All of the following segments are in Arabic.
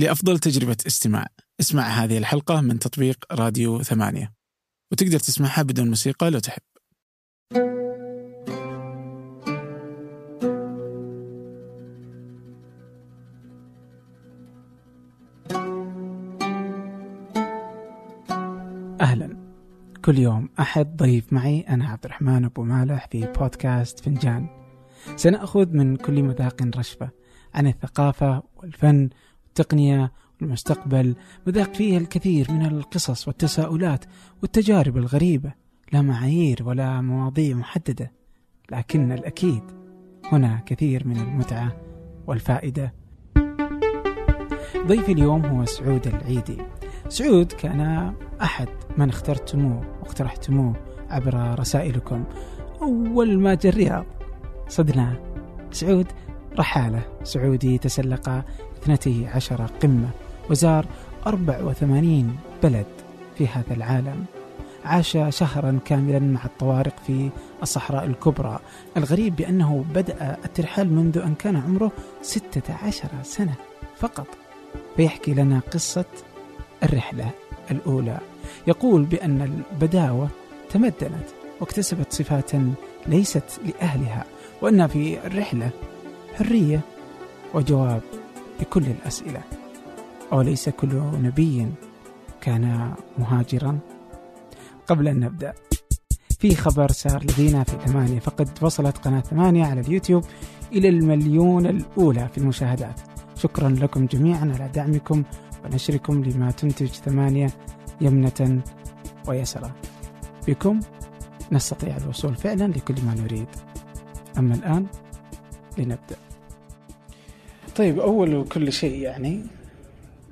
لأفضل تجربة استماع. اسمع هذه الحلقة من تطبيق راديو ثمانية. وتقدر تسمعها بدون موسيقى لو تحب. أهلا. كل يوم أحد ضيف معي أنا عبد الرحمن أبو مالح في بودكاست فنجان. سنأخذ من كل مذاق رشفة عن الثقافة والفن والتقنية والمستقبل مذاق فيه الكثير من القصص والتساؤلات والتجارب الغريبة لا معايير ولا مواضيع محددة لكن الأكيد هنا كثير من المتعة والفائدة. ضيفي اليوم هو سعود العيدي. سعود كان أحد من اخترتموه واقترحتموه عبر رسائلكم. أول ما جاء الرياض صدناه سعود رحالة. سعودي تسلق 12 قمة وزار 84 بلد في هذا العالم. عاش شهرا كاملا مع الطوارق في الصحراء الكبرى. الغريب بأنه بدأ الترحال منذ أن كان عمره 16 سنة فقط. فيحكي لنا قصة الرحلة الأولى. يقول بأن البداوة تمدنت واكتسبت صفات ليست لأهلها وأن في الرحلة حرية وجواب. لكل الأسئلة. أوليس كل نبي كان مهاجرا؟ قبل أن نبدأ في خبر صار لدينا في ثمانية. فقد وصلت قناة ثمانية على اليوتيوب إلى المليون الأولى في المشاهدات. شكرا لكم جميعا على دعمكم ونشركم لما تنتج ثمانية يمنة ويسرا. بكم نستطيع الوصول فعلا لكل ما نريد. أما الآن لنبدأ. طيب أول وكل شيء يعني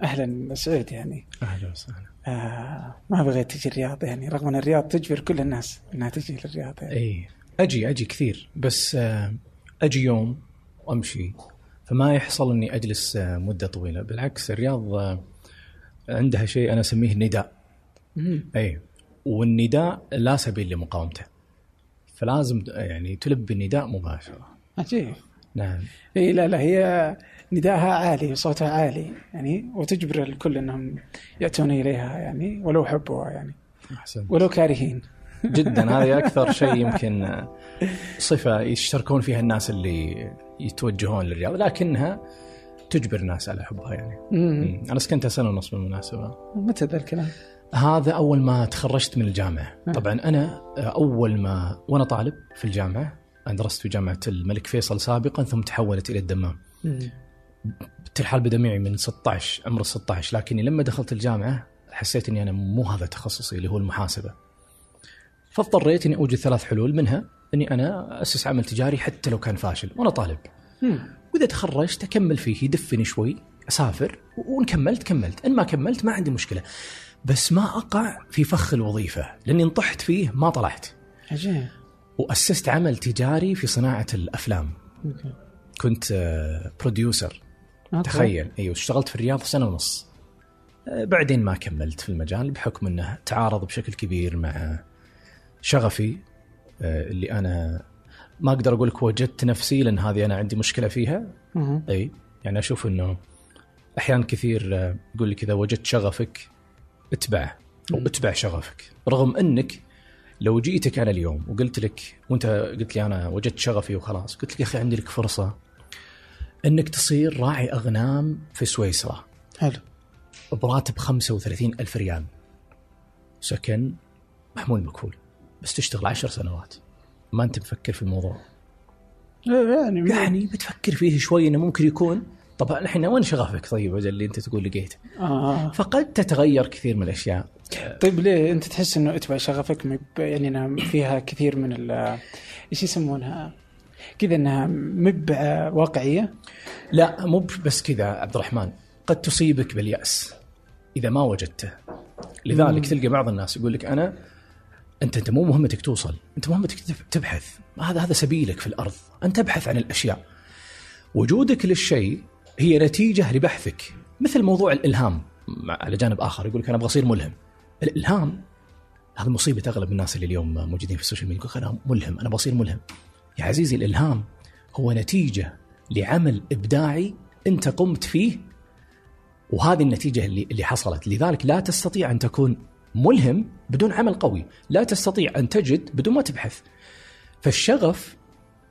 أهلا سعود يعني. أهلا وسهلا. آه ما بغيت تجي الرياض يعني رغم أن الرياض تجبر كل الناس أنها تجي للرياض يعني. اي أجي أجي كثير بس آه، أجي يوم وأمشي. فما يحصل إني أجلس آه، مدة طويلة. بالعكس الرياض آه، عندها شيء أنا أسميه نداء. اي والنداء لا سبيل لمقاومته. فلازم يعني تلبي النداء مباشرة. عجيب. نعم إي لا لا هي نداءها عالي وصوتها عالي يعني وتجبر الكل إنهم يأتون إليها يعني ولو حبوها يعني احسن ولو كارهين جدا هذه أكثر شيء يمكن صفة يشتركون فيها الناس اللي يتوجهون للرياض لكنها تجبر الناس على حبها يعني مم. مم. أنا سكنتها سنة ونص بالمناسبة متى ذا الكلام؟ هذا أول ما تخرجت من الجامعة نعم. طبعا أنا أول ما وأنا طالب في الجامعة أنا درست في جامعة الملك فيصل سابقا ثم تحولت إلى الدمام. مم. الترحال بدا معي من 16 عمر 16 لكني لما دخلت الجامعة حسيت إني أنا مو هذا تخصصي اللي هو المحاسبة. فاضطريت إني أوجد ثلاث حلول منها إني أنا أسس عمل تجاري حتى لو كان فاشل وأنا طالب. مم. وإذا تخرجت أكمل فيه يدفني شوي أسافر وإن كملت كملت إن ما كملت ما عندي مشكلة. بس ما أقع في فخ الوظيفة لأني انطحت فيه ما طلعت. عجيب. وأسست عمل تجاري في صناعة الأفلام. okay. كنت producer آه، تخيل. أيوه اشتغلت في الرياض سنة ونص. آه، بعدين ما كملت في المجال بحكم أنه تعارض بشكل كبير مع شغفي. آه، اللي أنا ما أقدر أقول لك وجدت نفسي لأن هذه أنا عندي مشكلة فيها. مم. أي يعني أشوف إنه أحيانا كثير يقول لك إذا وجدت شغفك اتبعه. أو مم. اتبع شغفك. رغم أنك لو جيتك أنا اليوم وقلت لك وأنت قلت لي أنا وجدت شغفي وخلاص قلت لك يا أخي عندي لك فرصة إنك تصير راعي أغنام في سويسرا. حلو. براتب 35 ألف ريال. سكن محمول مكفول بس تشتغل عشر سنوات. ما أنت مفكر في الموضوع؟ يعني يعني بتفكر فيه شوي إنه ممكن يكون. طبعا الحين وين شغفك طيب اللي أنت تقول لقيت آه. فقد تتغير كثير من الأشياء. طيب ليه انت تحس انه اتبع شغفك. يعني انها فيها كثير من إيش يسمونها؟ كذا انها مب واقعية؟ لا مو بس كذا عبد الرحمن. قد تصيبك باليأس إذا ما وجدته. لذلك مم. تلقى بعض الناس يقول لك أنا انت أنت مو مهمتك توصل. أنت مهمتك تب- تبحث. هذا هذا سبيلك في الأرض. أنت تبحث عن الأشياء. وجودك للشيء هي نتيجة لبحثك. مثل موضوع الإلهام على جانب آخر. يقول لك أنا أبغى أصير ملهم. الإلهام هذا مصيبة أغلب الناس اللي اليوم موجودين في السوشيال ميديا يقول أنا ملهم. أنا بصير ملهم. يا عزيزي الإلهام هو نتيجة لعمل إبداعي أنت قمت فيه وهذه النتيجة اللي اللي حصلت. لذلك لا تستطيع أن تكون ملهم بدون عمل قوي. لا تستطيع أن تجد بدون ما تبحث. فالشغف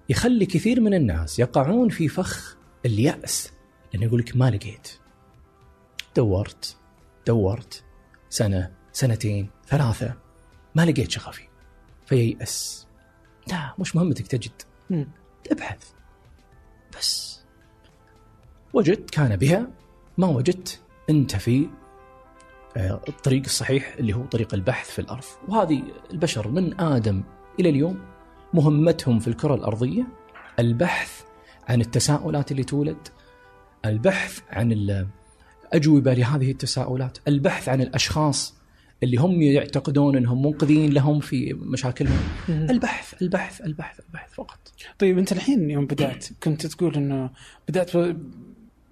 يخلي كثير من الناس يقعون في فخ اليأس. لأنه يقول لك ما لقيت. دورت. دورت. سنة. سنتين ثلاثة. ما لقيت شغفي فييأس لا مش مهمتك تجد. ابحث. بس. وجدت كان بها. ما وجدت أنت في آه، الطريق الصحيح اللي هو طريق البحث في الأرض. وهذه البشر من آدم إلى اليوم مهمتهم في الكرة الأرضية. البحث عن التساؤلات اللي تولد. البحث عن الاجوبه لهذه التساؤلات. البحث عن الأشخاص اللي هم يعتقدون إنهم منقذين لهم في مشاكلهم. البحث البحث البحث البحث فقط. طيب أنت الحين يوم بدأت كنت تقول إنه بدأت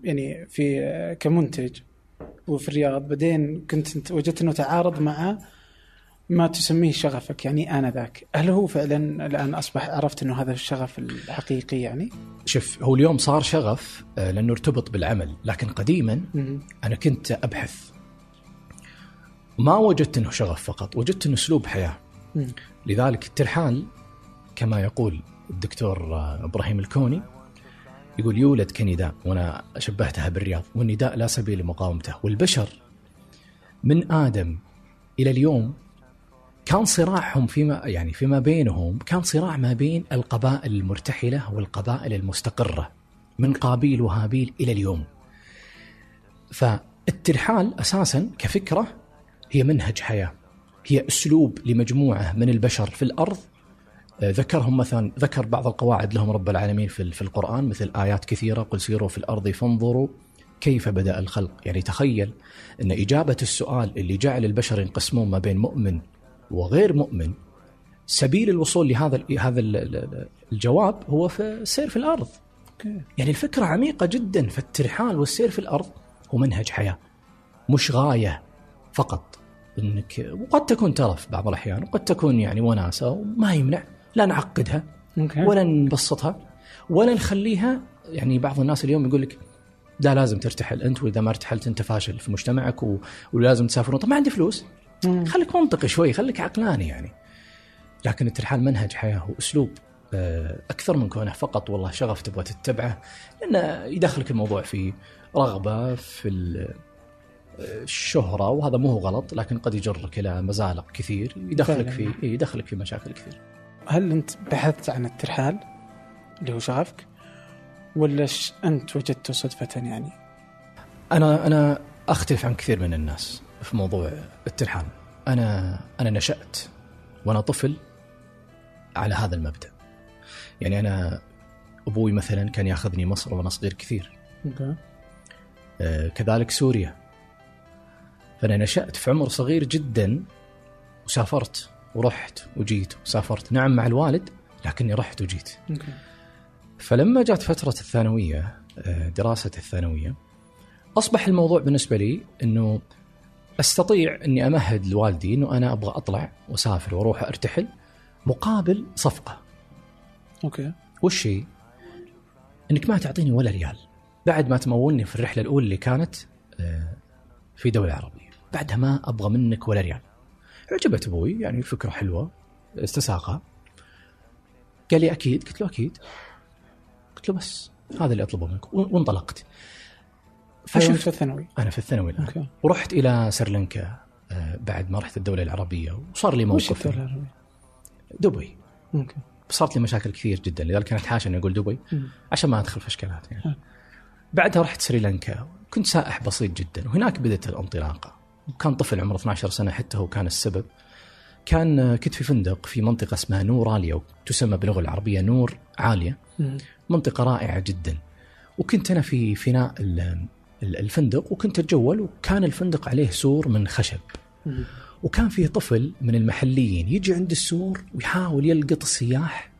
يعني في كمنتج وفي الرياض بعدين كنت وجدت إنه تعارض مع ما تسميه شغفك يعني انذاك، هل هو فعلا الآن أصبح عرفت إنه هذا الشغف الحقيقي يعني؟ شوف هو اليوم صار شغف آه، لأنه ارتبط بالعمل لكن قديما. أنا كنت أبحث. ما وجدت إنه شغف فقط وجدت إنه أسلوب حياة. لذلك الترحال كما يقول الدكتور إبراهيم الكوني يقول يولد كنداء وأنا شبهتها بالرياض والنداء لا سبيل لمقاومته والبشر من آدم إلى اليوم كان صراعهم فيما يعني فيما بينهم كان صراع ما بين القبائل المرتحلة والقبائل المستقرة من قابيل وهابيل إلى اليوم. فالترحال أساسا كفكرة هي منهج حياة. هي أسلوب لمجموعة من البشر في الأرض. آه، ذكرهم مثلا ذكر بعض القواعد لهم رب العالمين في في القرآن مثل آيات كثيرة قل سيروا في الأرض فانظروا كيف بدأ الخلق. يعني تخيل أن إجابة السؤال اللي جعل البشر ينقسمون ما بين مؤمن وغير مؤمن سبيل الوصول لهذا هذا ال- ال- الجواب هو في السير في الأرض. يعني الفكرة عميقة جدا فالترحال والسير في الأرض هو منهج حياة مش غاية فقط. إنك وقد تكون ترف بعض الأحيان وقد تكون يعني وناسة وما يمنع لا نعقدها ولا نبسطها ولا نخليها يعني بعض الناس اليوم يقول لك لا لازم ترتحل أنت وإذا ما ارتحلت أنت فاشل في مجتمعك و... ولازم تسافرون. طب ما عندي فلوس. خليك منطقي شوي خليك عقلاني يعني. لكن الترحال منهج حياة وأسلوب آه، أكثر من كونه فقط والله شغف تبغى تتبعه لأنه يدخلك الموضوع في رغبة في ال- الشهره وهذا مو هو غلط لكن قد يجرك إلى مزالق كثير يدخلك. في يدخلك في مشاكل كثير. هل أنت بحثت عن الترحال اللي هو شغفك ولا ش... أنت وجدته صدفة يعني؟ أنا أنا أختلف عن كثير من الناس في موضوع الترحال. أنا أنا نشأت وأنا طفل على هذا المبدأ. يعني أنا أبوي مثلا كان ياخذني مصر وأنا صغير كثير. آه، كذلك سوريا. فأنا نشأت في عمر صغير جدا وسافرت ورحت وجيت وسافرت. نعم مع الوالد لكني رحت وجيت. فلما جات فترة الثانوية آه، دراسة الثانوية أصبح الموضوع بالنسبة لي أنه أستطيع أني أمهد لوالدي أنه أنا أبغى أطلع وأسافر وأروح أرتحل مقابل صفقة. okay. وش هي؟ أنك ما تعطيني ولا ريال. بعد ما تمولني في الرحلة الأولى اللي كانت آه، في دولة عربية. بعدها ما أبغى منك ولا ريال. عجبت أبوي يعني فكرة حلوة استساغها قال لي أكيد قلت له أكيد. قلت له بس هذا اللي أطلبه منك وانطلقت. أيوه فشفت في الثانوي. أنا في الثانوي الآن okay. ورحت إلى سريلانكا آه، بعد ما رحت الدولة العربية وصار لي وش موقف. الدولة العربية؟ دبي. okay. صارت لي مشاكل كثير جدا لذلك كانت حاشا إني أقول دبي. عشان ما أدخل في إشكالات يعني. ها. بعدها رحت سريلانكا كنت سائح بسيط جدا وهناك بدأت الانطلاقة. وكان طفل عمره 12 سنة حتى هو كان السبب كان آه، كنت في فندق في منطقة اسمها نوراليا وتسمى باللغة العربية نور عالية. منطقة رائعة جدا وكنت أنا في فناء ال- ال- الفندق وكنت أتجول وكان الفندق عليه سور من خشب. وكان فيه طفل من المحليين يجي عند السور ويحاول يلقط السياح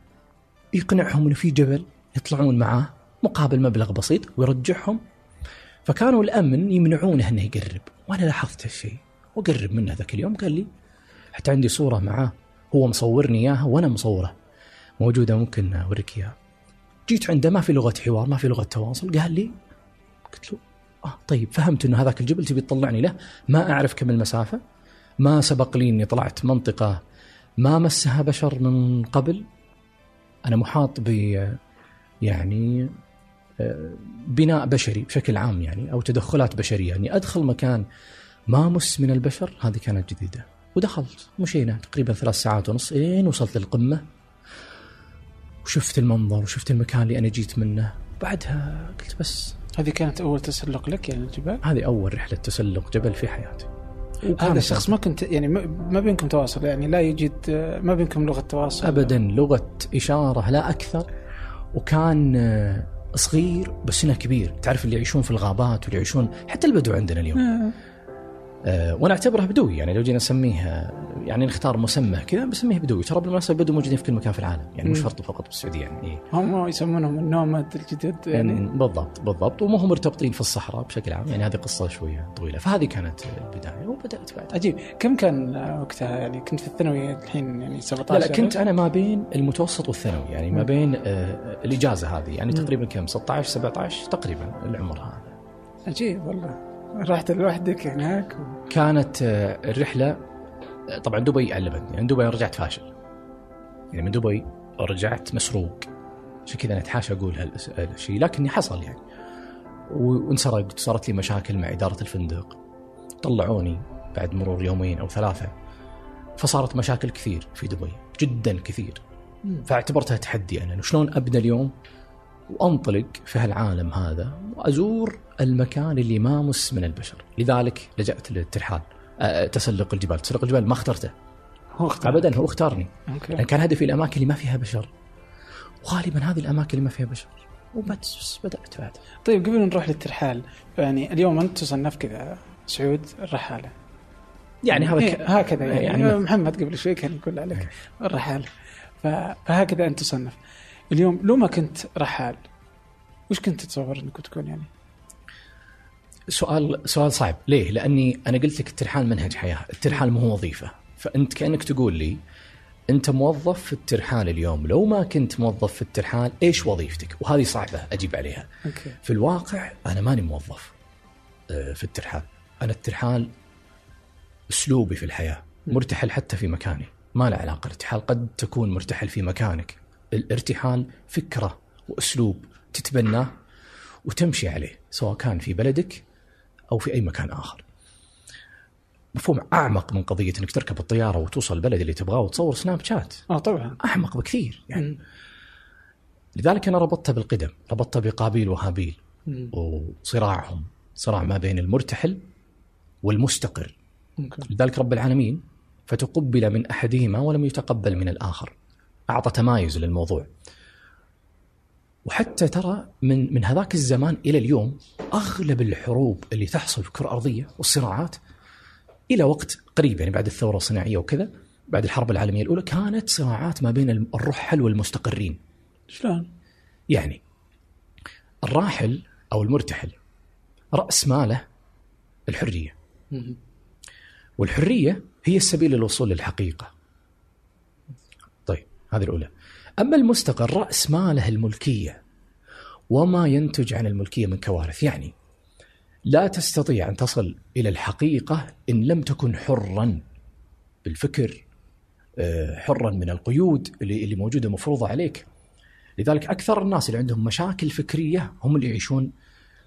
يقنعهم إنه في جبل يطلعون معاه مقابل مبلغ بسيط ويرجعهم فكانوا الأمن يمنعونه إنه يقرب. وأنا لاحظت هالشيء وقرب منه ذاك اليوم قال لي حتى عندي صورة معاه هو مصورني إياها وأنا مصوره. موجودة ممكن أوريك إياها. جيت عنده ما في لغة حوار ما في لغة تواصل قال لي قلت له آه طيب فهمت إنه هذاك الجبل تبي تطلعني له ما أعرف كم المسافة ما سبق لي إني طلعت منطقة ما مسها بشر من قبل أنا محاط ب يعني بناء بشري بشكل عام يعني أو تدخلات بشرية. يعني أدخل مكان ما مس من البشر هذه كانت جديدة. ودخلت مشينا تقريبا ثلاث ساعات ونص إلين وصلت للقمة. وشفت المنظر وشفت المكان اللي أنا جيت منه. بعدها قلت بس هذه كانت أول تسلق لك يعني الجبال؟ هذه أول رحلة تسلق جبل في حياتي. هذا الشخص ما كنت يعني ما- بينكم تواصل يعني لا يوجد ما بينكم لغة تواصل. ابدا لغة إشارة لا أكثر. وكان صغير بس إنه كبير. تعرف اللي يعيشون في الغابات واللي يعيشون حتى البدو عندنا اليوم. وأنا اعتبره بدوي يعني لو جينا نسميه يعني نختار مسمى كذا بسميه بدوي. ترى بالمناسبة البدو موجودين في كل مكان في العالم يعني مش. شرط فقط بالسعودية يعني. إيه. هم يسمونهم النوماد الجدد يعني يعني بالضبط بالضبط. وما هم مرتبطين في الصحراء بشكل عام يعني هذه قصة شوية طويلة. فهذه كانت البداية وبدأت بعد. عجيب. كم كان وقتها؟ يعني كنت في الثانوي الحين يعني 17 لا لا كنت أنا ما بين المتوسط والثانوي يعني ما. بين آه، الإجازة هذه يعني. تقريبا كم؟ 16 17 تقريبا العمر هذا. عجيب والله. رحت لوحدك هناك. و... كانت آه، الرحلة آه، طبعا دبي علمتني يعني دبي رجعت فاشل. يعني من دبي رجعت مسروق. عشان كذا أنا أتحاشى أقول هالشيء لكني حصل يعني. وانسرقت صارت لي مشاكل مع إدارة الفندق. طلعوني بعد مرور يومين أو ثلاثة. فصارت مشاكل كثير في دبي جدا كثير. فاعتبرتها تحدي أنا. شلون ابدا اليوم؟ وأنطلق في هالعالم هذا وأزور المكان اللي ما مس من البشر، لذلك لجأت للترحال أه، تسلق الجبال، تسلق الجبال ما اخترته هو اختار ابدا هو اختارني، لأن أوكي كان هدفي الأماكن اللي ما فيها بشر. وغالبا هذه الأماكن اللي ما فيها بشر. وبس بدأت بعد. طيب قبل نروح للترحال يعني اليوم أنت تصنف كذا سعود الرحالة يعني هذا إيه. هكذا يعني, يعني يعني محمد قبل شوي كان يقول عليك إيه. الرحالة. فهكذا أنت تصنف اليوم لو ما كنت رحال وش كنت تتصور إنك تكون يعني؟ سؤال سؤال صعب، ليه؟ لأني أنا قلت لك الترحال منهج حياة، الترحال مو هو وظيفة، فأنت كأنك تقول لي أنت موظف في الترحال اليوم، لو ما كنت موظف في الترحال إيش وظيفتك؟ وهذه صعبة أجيب عليها. أوكي. في الواقع أنا ماني موظف آه، في الترحال، أنا الترحال أسلوبي في الحياة، مرتحل حتى في مكاني، ما له علاقة، الارتحال قد تكون مرتحل في مكانك، الارتحال فكرة وأسلوب تتبناه وتمشي عليه، سواء كان في بلدك أو في أي مكان آخر. مفهوم أعمق من قضية إنك تركب الطيارة وتوصل البلد اللي تبغاه وتصور سناب شات، آه طبعا أعمق بكثير يعني. لذلك أنا ربطتها بالقدم، ربطتها بقابيل وهابيل. وصراعهم صراع ما بين المرتحل والمستقر لذلك رب العالمين فتقبل من أحدهما ولم يتقبل من الآخر أعطى تمايز للموضوع وحتى ترى من من هذاك الزمان إلى اليوم أغلب الحروب اللي تحصل في الكرة الأرضية والصراعات إلى وقت قريب يعني بعد الثورة الصناعية وكذا بعد الحرب العالمية الأولى كانت صراعات ما بين الرحل والمستقرين شلون؟ يعني الراحل أو المرتحل رأس ماله الحرية. والحرية هي السبيل للوصول للحقيقة. هذه الأولى. أما المستقر رأس ماله الملكية وما ينتج عن الملكية من كوارث، يعني لا تستطيع أن تصل إلى الحقيقة إن لم تكن حرا بالفكر آه، حرا من القيود اللي موجودة مفروضه عليك. لذلك أكثر الناس اللي عندهم مشاكل فكرية هم اللي يعيشون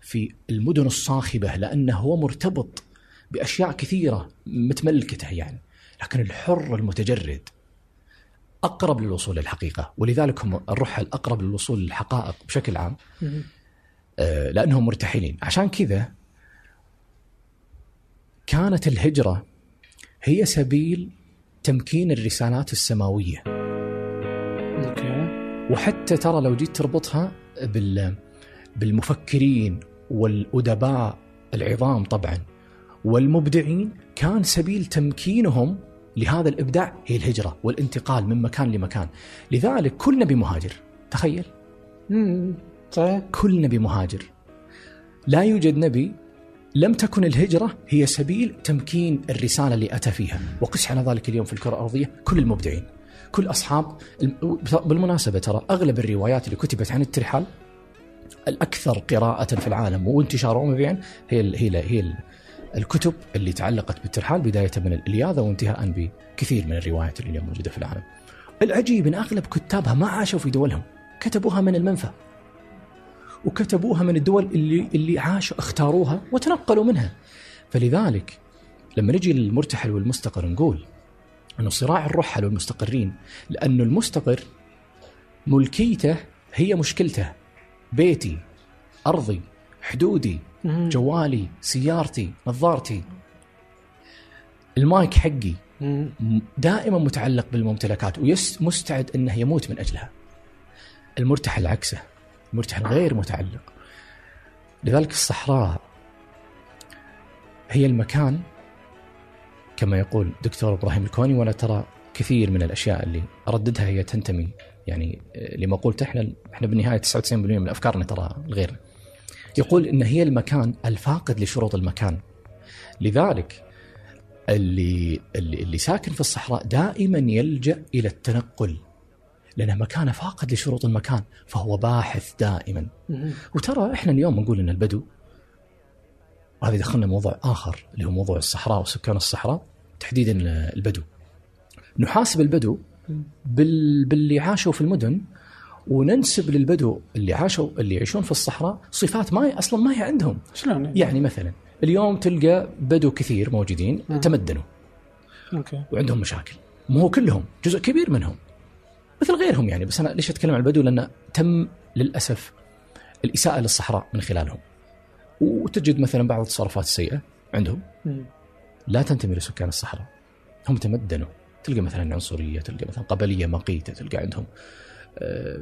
في المدن الصاخبة لأنه هو مرتبط بأشياء كثيرة متملكته يعني لكن الحر المتجرد أقرب للوصول للحقيقة ولذلك هم الرحل اقرب للوصول للحقائق بشكل عام. آه، لأنهم مرتحلين. عشان كذا كانت الهجرة هي سبيل تمكين الرسالات السماوية. وحتى ترى لو جيت تربطها بال بالمفكرين والأدباء العظام طبعا والمبدعين كان سبيل تمكينهم لهذا الإبداع هي الهجرة والانتقال من مكان لمكان. لذلك كل نبي مهاجر تخيل. صحيح. كل نبي مهاجر. لا يوجد نبي لم تكن الهجرة هي سبيل تمكين الرسالة اللي أتى فيها. وقس على ذلك اليوم في الكرة الأرضية كل المبدعين كل أصحاب بالمناسبة ترى أغلب الروايات اللي كتبت عن الترحال الأكثر قراءة في العالم وانتشارا ومبيعا هي ال هي ال هي ال الكتب اللي تعلقت بالترحال بداية من الإلياذة وانتهاء بكثير من الروايات اللي اليوم موجودة في العالم. العجيب إن أغلب كتابها ما عاشوا في دولهم، كتبوها من المنفى. وكتبوها من الدول اللي اللي عاشوا اختاروها وتنقلوا منها. فلذلك لما نجي للمرتحل والمستقر نقول إنه صراع الرحل والمستقرين لأنه المستقر ملكيته هي مشكلته بيتي أرضي حدودي. جوالي سيارتي نظارتي المايك حقي دائما متعلق بالممتلكات ومستعد إنه يموت من أجلها. المرتحل عكسه، المرتحل غير متعلق. لذلك الصحراء هي المكان كما يقول دكتور إبراهيم الكوني وأنا ترى كثير من الأشياء اللي أرددها هي تنتمي يعني لما قلت إحنا إحنا بالنهاية 99% من أفكارنا ترى الغير. يقول إن هي المكان الفاقد لشروط المكان. لذلك اللي اللي, اللي ساكن في الصحراء دائما يلجأ إلى التنقل لأنه مكانه فاقد لشروط المكان فهو باحث دائما. وترى إحنا اليوم نقول إن البدو وهذا يدخلنا موضوع آخر اللي هو موضوع الصحراء وسكان الصحراء تحديدا البدو نحاسب البدو بال... باللي عاشوا في المدن وننسب للبدو اللي عاشوا اللي يعيشون في الصحراء صفات ما أصلا ما هي عندهم. شلون؟ يعني مثلا اليوم تلقى بدو كثير موجودين مم. تمدنوا. أوكي. وعندهم مشاكل. مو كلهم جزء كبير منهم. مثل غيرهم يعني بس أنا ليش أتكلم عن البدو؟ لأن تم للأسف الإساءة للصحراء من خلالهم. وتجد مثلا بعض التصرفات السيئة عندهم. مم. لا تنتمي لسكان الصحراء. هم تمدنوا. تلقى مثلا عنصرية تلقى مثلا قبلية مقيتة تلقى عندهم آه،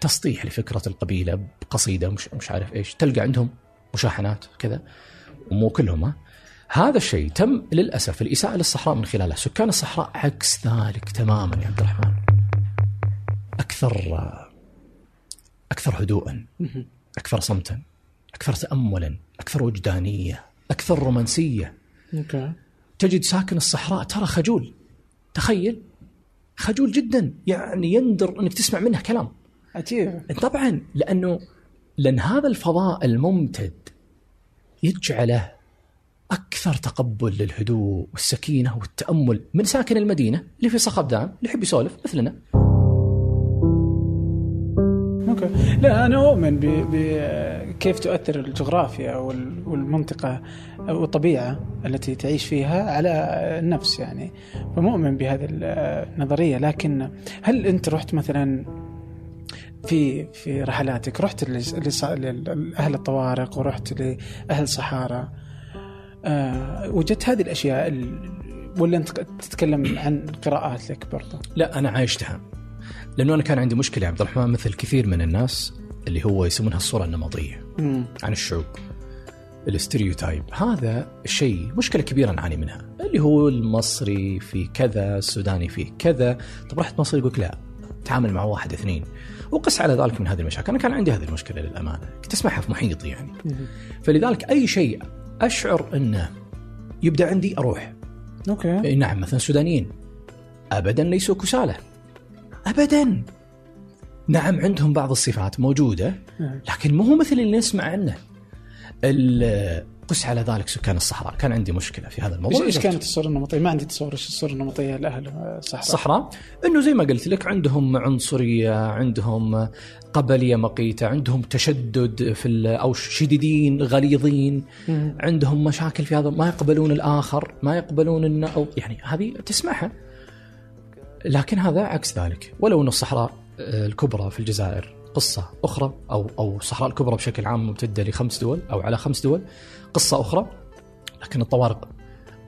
تسطيح لفكرة القبيلة بقصيدة مش مش عارف إيش. تلقى عندهم مشاحنات كذا ومو كلهم ها؟ هذا الشيء تم للأسف الإساءة للصحراء من خلاله سكان الصحراء عكس ذلك تماما يا عبد الرحمن. أكثر أكثر هدوءا. أكثر صمتا أكثر تاملا أكثر وجدانية أكثر رومانسية. أوكي. تجد ساكن الصحراء ترى خجول. تخيل خجول جدا. يعني يندر إنك تسمع منه كلام. عجيب طبعا لأنه لأن هذا الفضاء الممتد يجعله أكثر تقبل للهدوء والسكينة والتأمل من ساكن المدينة اللي في صخب دام اللي يحب يسولف مثلنا. أوكي. لا أنا أؤمن بكيف تؤثر الجغرافيا وال- والمنطقة والطبيعة التي تعيش فيها على النفس يعني. فمؤمن بهذه النظريه لكن هل أنت رحت مثلا في في رحلاتك. رحت لأهل الطوارق ورحت لأهل صحارى آه وجدت هذه الأشياء ال- ولا أنت تتكلم عن قراءات لك برضه لا أنا عايشتها. لأنه أنا كان عندي مشكلة يا عبد الرحمن مثل كثير من الناس اللي هو يسمونها الصورة النمطية مم. عن الشعوب الاستريوتايب هذا الشيء مشكلة كبيرة نعاني منها. اللي هو المصري في كذا السوداني في كذا. طب رحت مصر يقول لا تعامل مع واحد اثنين. وقس على ذلك من هذه المشاكل. أنا كان عندي هذه المشكلة للأمانة. كنت أسمعها في محيطي يعني. فلذلك أي شيء أشعر أنه يبدأ عندي أروح. أوكي. إي نعم مثلا السودانيين ابدا ليسوا كسالى. ابدا. نعم عندهم بعض الصفات موجودة مم. لكن مو هو مثل اللي نسمع عنه. قس على ذلك سكان الصحراء. كان عندي مشكلة في هذا الموضوع. إيش كانت الصورة النمطية؟ ما عندي تصور إيش الصورة النمطية لأهل الصحراء. الصحراء؟ إنه زي ما قلت لك عندهم عنصرية عندهم قبلية مقيتة عندهم تشدد في ال- أو شديدين غليظين. مم. عندهم مشاكل في هذا ما يقبلون الآخر ما يقبلون انه أو يعني هذه تسمعها. لكن هذا عكس ذلك. ولو إن الصحراء آه، الكبرى في الجزائر قصة أخرى أو أو الصحراء الكبرى بشكل عام ممتدة لخمس دول أو على خمس دول قصة أخرى لكن الطوارق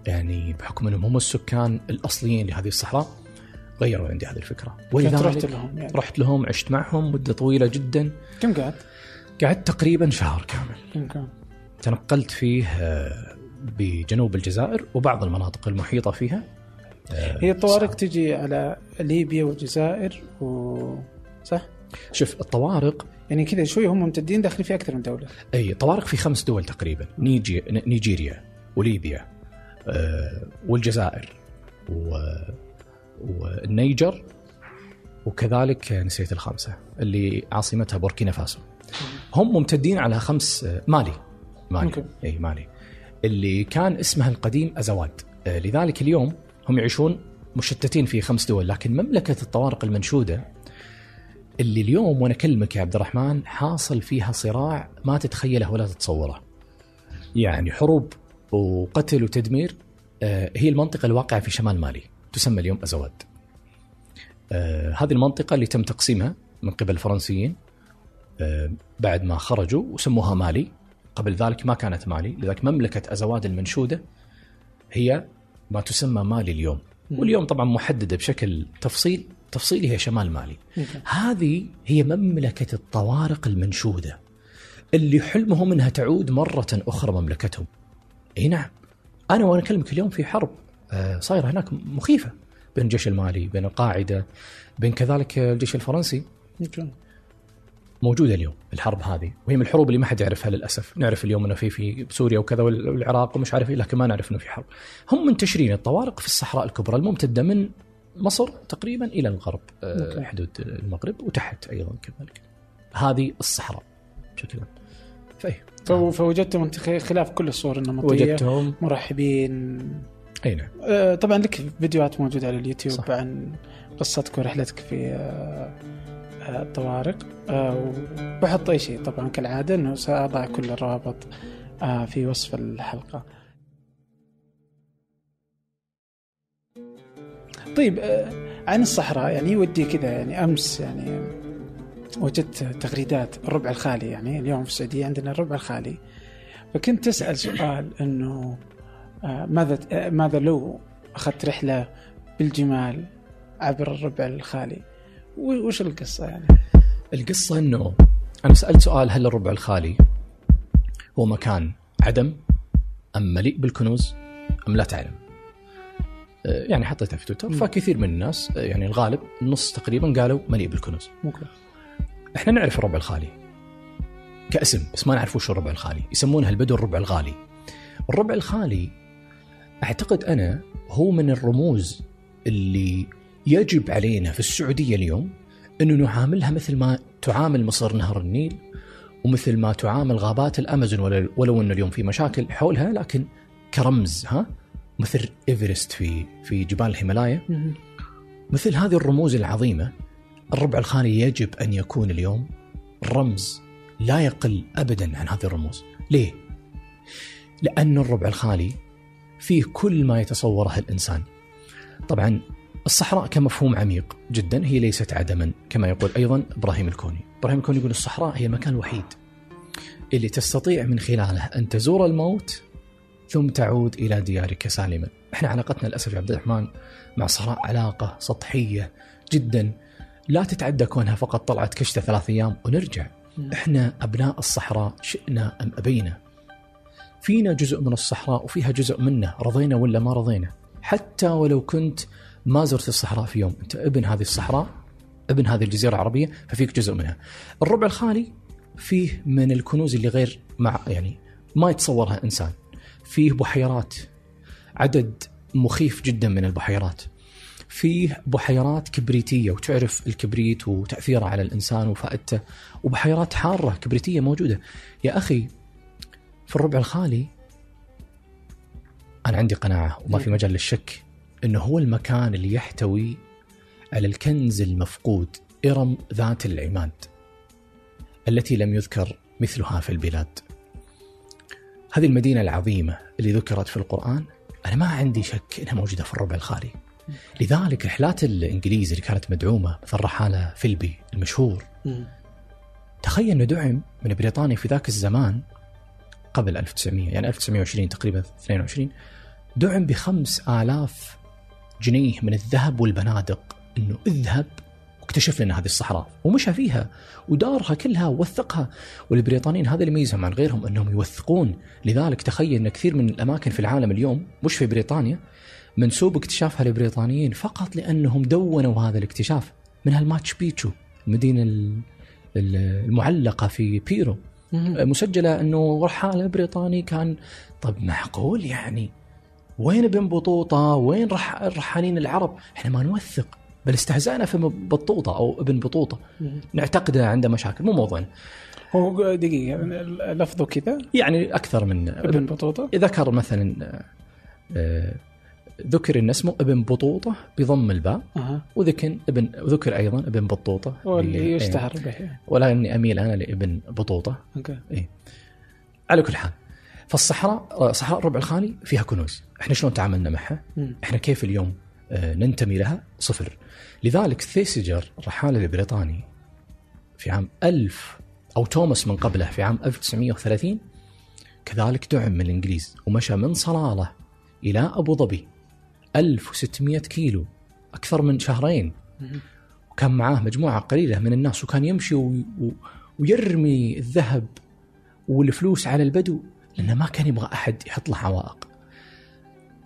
يعني بحكم أنهم هم السكان الأصليين لهذه الصحراء غيروا عندي هذه الفكرة كنت رحت ولذلك لهم يعني رحت لهم عشت معهم مدة طويلة جدا كم قعدت؟ قعدت تقريبا شهر كامل كم كم؟ تنقلت فيه آه، بجنوب الجزائر وبعض المناطق المحيطة فيها آه، هي الطوارق تجي على ليبيا والجزائر و صح؟ شوف الطوارق يعني كذا شوي هم ممتدين داخلين في أكثر من دولة. إي طوارق في خمس دول تقريبا نيجي نيجيريا وليبيا آه، والجزائر و- والنيجر وكذلك نسيت الخامسة اللي عاصمتها بوركينا فاسو. هم ممتدين على خمس مالي مالي. okay. إي مالي. اللي كان اسمها القديم أزواد. آه، لذلك اليوم هم يعيشون مشتتين في خمس دول لكن مملكة الطوارق المنشودة اللي اليوم وأنا أكلمك يا عبد الرحمن حاصل فيها صراع ما تتخيله ولا تتصوره. يعني حروب وقتل وتدمير آه، هي المنطقة الواقعة في شمال مالي تسمى اليوم أزواد. آه، هذه المنطقة اللي تم تقسيمها من قبل الفرنسيين آه، بعد ما خرجوا وسموها مالي قبل ذلك ما كانت مالي لذلك مملكة أزواد المنشودة هي ما تسمى مالي اليوم واليوم طبعا محددة بشكل تفصيل تفصيلي هي شمال مالي. هذه هي مملكة الطوارق المنشودة اللي حلمهم إنها تعود مرة أخرى مملكتهم. إي نعم. أنا وأنا أكلمك اليوم في حرب آه، صايرة هناك مخيفة بين الجيش المالي، بين القاعدة، بين كذلك الجيش الفرنسي أوكي. موجودة اليوم الحرب هذه وهي من الحروب اللي ما حد يعرفها للأسف، نعرف اليوم إنه في في سوريا وكذا والعراق ومش عارف إيه لكن ما نعرف إنه في حرب. هم منتشرين الطوارق في الصحراء الكبرى الممتدة من مصر تقريبا إلى الغرب آه، أوكي. حدود المغرب وتحت أيضا كذلك. هذه الصحراء بشكل عام. فإيه فو- فوجدتم انت خلاف كل الصور النمطيه وجدتهم مرحبين أي نعم آه، طبعا لك فيديوهات موجودة على اليوتيوب صح. عن قصتك ورحلتك في آه، آه، الطوارق آه، وبحط أي شيء طبعا كالعادة إنه سأضع كل الروابط آه، في وصف الحلقة. طيب آه، عن الصحراء يعني ودي كذا يعني أمس يعني وجدت تغريدات الربع الخالي يعني اليوم في السعودية عندنا الربع الخالي فكنت تسال سؤال إنه آه، ماذا آه، ماذا لو أخذت رحلة بالجمال عبر الربع الخالي وش القصة يعني؟ القصة إنه أنا سألت سؤال هل الربع الخالي هو مكان عدم أم مليء بالكنوز أم لا تعلم؟ آه، يعني حطيتها في تويتر. فكثير من الناس آه، يعني الغالب النص تقريبا قالوا مليء بالكنوز. ممكن إحنا نعرف الربع الخالي كاسم بس ما نعرف وش الربع الخالي يسمونها البدو الربع الغالي الربع الخالي أعتقد أنا هو من الرموز اللي يجب علينا في السعودية اليوم إنه نعاملها مثل ما تعامل مصر نهر النيل ومثل ما تعامل غابات الأمازون ولو- ولو إنه اليوم في مشاكل حولها لكن كرمز ها مثل إيفرست في في جبال الهيمالايا. مثل هذه الرموز العظيمة الربع الخالي يجب أن يكون اليوم رمز لا يقل أبدا عن هذه الرموز. ليه؟ لأن الربع الخالي فيه كل ما يتصوره الإنسان. طبعا الصحراء كمفهوم عميق جدا هي ليست عدما كما يقول أيضا إبراهيم الكوني. إبراهيم الكوني يقول الصحراء هي المكان الوحيد اللي تستطيع من خلاله أن تزور الموت ثم تعود إلى ديارك سالما. إحنا علاقتنا للأسف يا عبد الرحمن مع الصحراء علاقة سطحية جدا. لا تتعدى كونها فقط طلعت كشتة ثلاث أيام ونرجع. إحنا أبناء الصحراء شئنا أم أبينا. فينا جزء من الصحراء وفيها جزء منه رضينا ولا ما رضينا. حتى ولو كنت ما زرت الصحراء في يوم. أنت ابن هذه الصحراء ابن هذه الجزيرة العربية ففيك جزء منها. الربع الخالي فيه من الكنوز اللي غير مع يعني ما يتصورها إنسان. فيه بحيرات. عدد مخيف جدا من البحيرات. فيه بحيرات كبريتية وتعرف الكبريت وتأثيره على الإنسان وفائدته. وبحيرات حارة كبريتية موجودة. يا أخي في الربع الخالي أنا عندي قناعة وما في مجال للشك إنه هو المكان اللي يحتوي على الكنز المفقود إرم ذات العماد التي لم يذكر مثلها في البلاد. هذه المدينة العظيمة اللي ذكرت في القرآن أنا ما عندي شك إنها موجودة في الربع الخالي. لذلك رحلات الإنجليز اللي كانت مدعومة مثل رحاله فيلبي المشهور. تخيل انه دعم من بريطانيا في ذاك الزمان قبل 1900 يعني 1920 تقريبا 22 دعم بخمس آلاف جنيه من الذهب والبنادق. إنه اذهب واكتشف لنا هذه الصحراء ومشى فيها ودارها كلها ووثقها. والبريطانيين هذا اللي يميزهم عن غيرهم إنهم يوثقون. لذلك تخيل إن كثير من الأماكن في العالم اليوم مش في بريطانيا منسوب اكتشافها للبريطانيين فقط لأنهم دونوا هذا الاكتشاف منها الماتش بيتشو المدينة ال- ال- المعلقة في بيرو. مسجلة إنه رحالة بريطاني كان. طب معقول يعني؟ وين ابن بطوطة؟ وين رح الرحالين العرب؟ إحنا ما نوثق. بل استهزأنا في بطوطة أو ابن بطوطة. نعتقده عنده مشاكل مو موضوعنا. هو دقيقة لفظه كذا؟ يعني أكثر من ابن بطوطة؟ ذكر مثلا آه، ذكر إن اسمه ابن بطوطة بضم الباء أها. وذكر ابن وذكر أيضا ابن بطوطة هو اللي إيه. يشتهر به. ولا أني أميل أنا لابن بطوطة. أوكي. على كل حال فالصحراء صحراء الربع الخالي فيها كنوز. إحنا شلون تعاملنا معها. إحنا كيف اليوم ننتمي لها صفر. لذلك ثيسيجر الرحالة البريطاني في عام 1000 أو توماس من قبله في عام 1930 كذلك دعم من الإنجليز ومشى من صلالة إلى أبو ظبي 1600 كيلو أكثر من شهرين. وكان معاه مجموعة قليلة من الناس وكان يمشي و... و... ويرمي الذهب والفلوس على البدو لأنه ما كان يبغى أحد يحط له عوائق.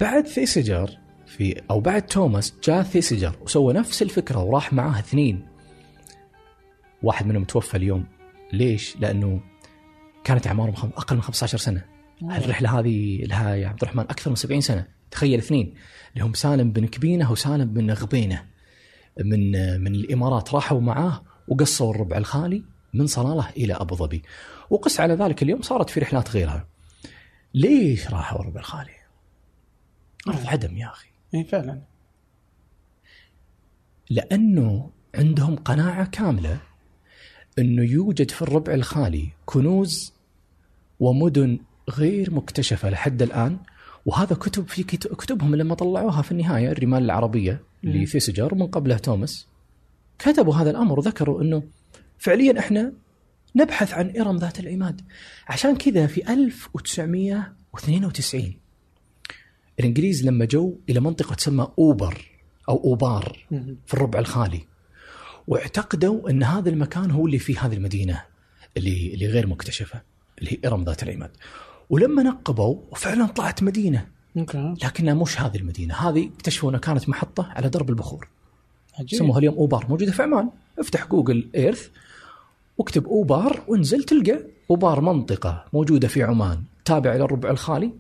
بعد ثيسجر في أو بعد توماس جاء ثيسجر وسوى نفس الفكرة وراح معاه اثنين. واحد منهم توفى اليوم. ليش؟ لأنه كانت أعمارهم خم- أقل من 15 سنة. الرحلة هذه لها يا عبد الرحمن أكثر من 70 سنة. تخيل اثنين. اللي هم سالم بن كبينة وسالم بن غبينة. من من الإمارات راحوا معاه وقصوا الربع الخالي من صلالة إلى أبو ظبي. وقس على ذلك اليوم صارت في رحلات غيرها. ليش راحوا الربع الخالي؟ أرض عدم يا أخي. اي فعلا لأنه عندهم قناعة كاملة إنه يوجد في الربع الخالي كنوز ومدن غير مكتشفة لحد الآن وهذا كتب في كت- كتبهم لما طلعوها في النهاية الرمال العربية مم. لثيسجر ومن قبله توماس كتبوا هذا الأمر وذكروا إنه فعليا إحنا نبحث عن إرم ذات العماد عشان كذا في 1992 الإنجليز لما جو إلى منطقة تسمى أوبر أو أوبار. في الربع الخالي واعتقدوا أن هذا المكان هو اللي فيه هذه المدينة اللي اللي غير مكتشفة اللي هي إرم ذات العماد. ولما نقبوا فعلا طلعت مدينة لكنها مش هذه المدينة. هذه اكتشفوا أنها كانت محطة على درب البخور. عجيب. سموها اليوم أوبار. موجودة في عمان. افتح Google Earth واكتب أوبار وانزل تلقى أوبار منطقة موجودة في عمان تابعة للربع الخالي.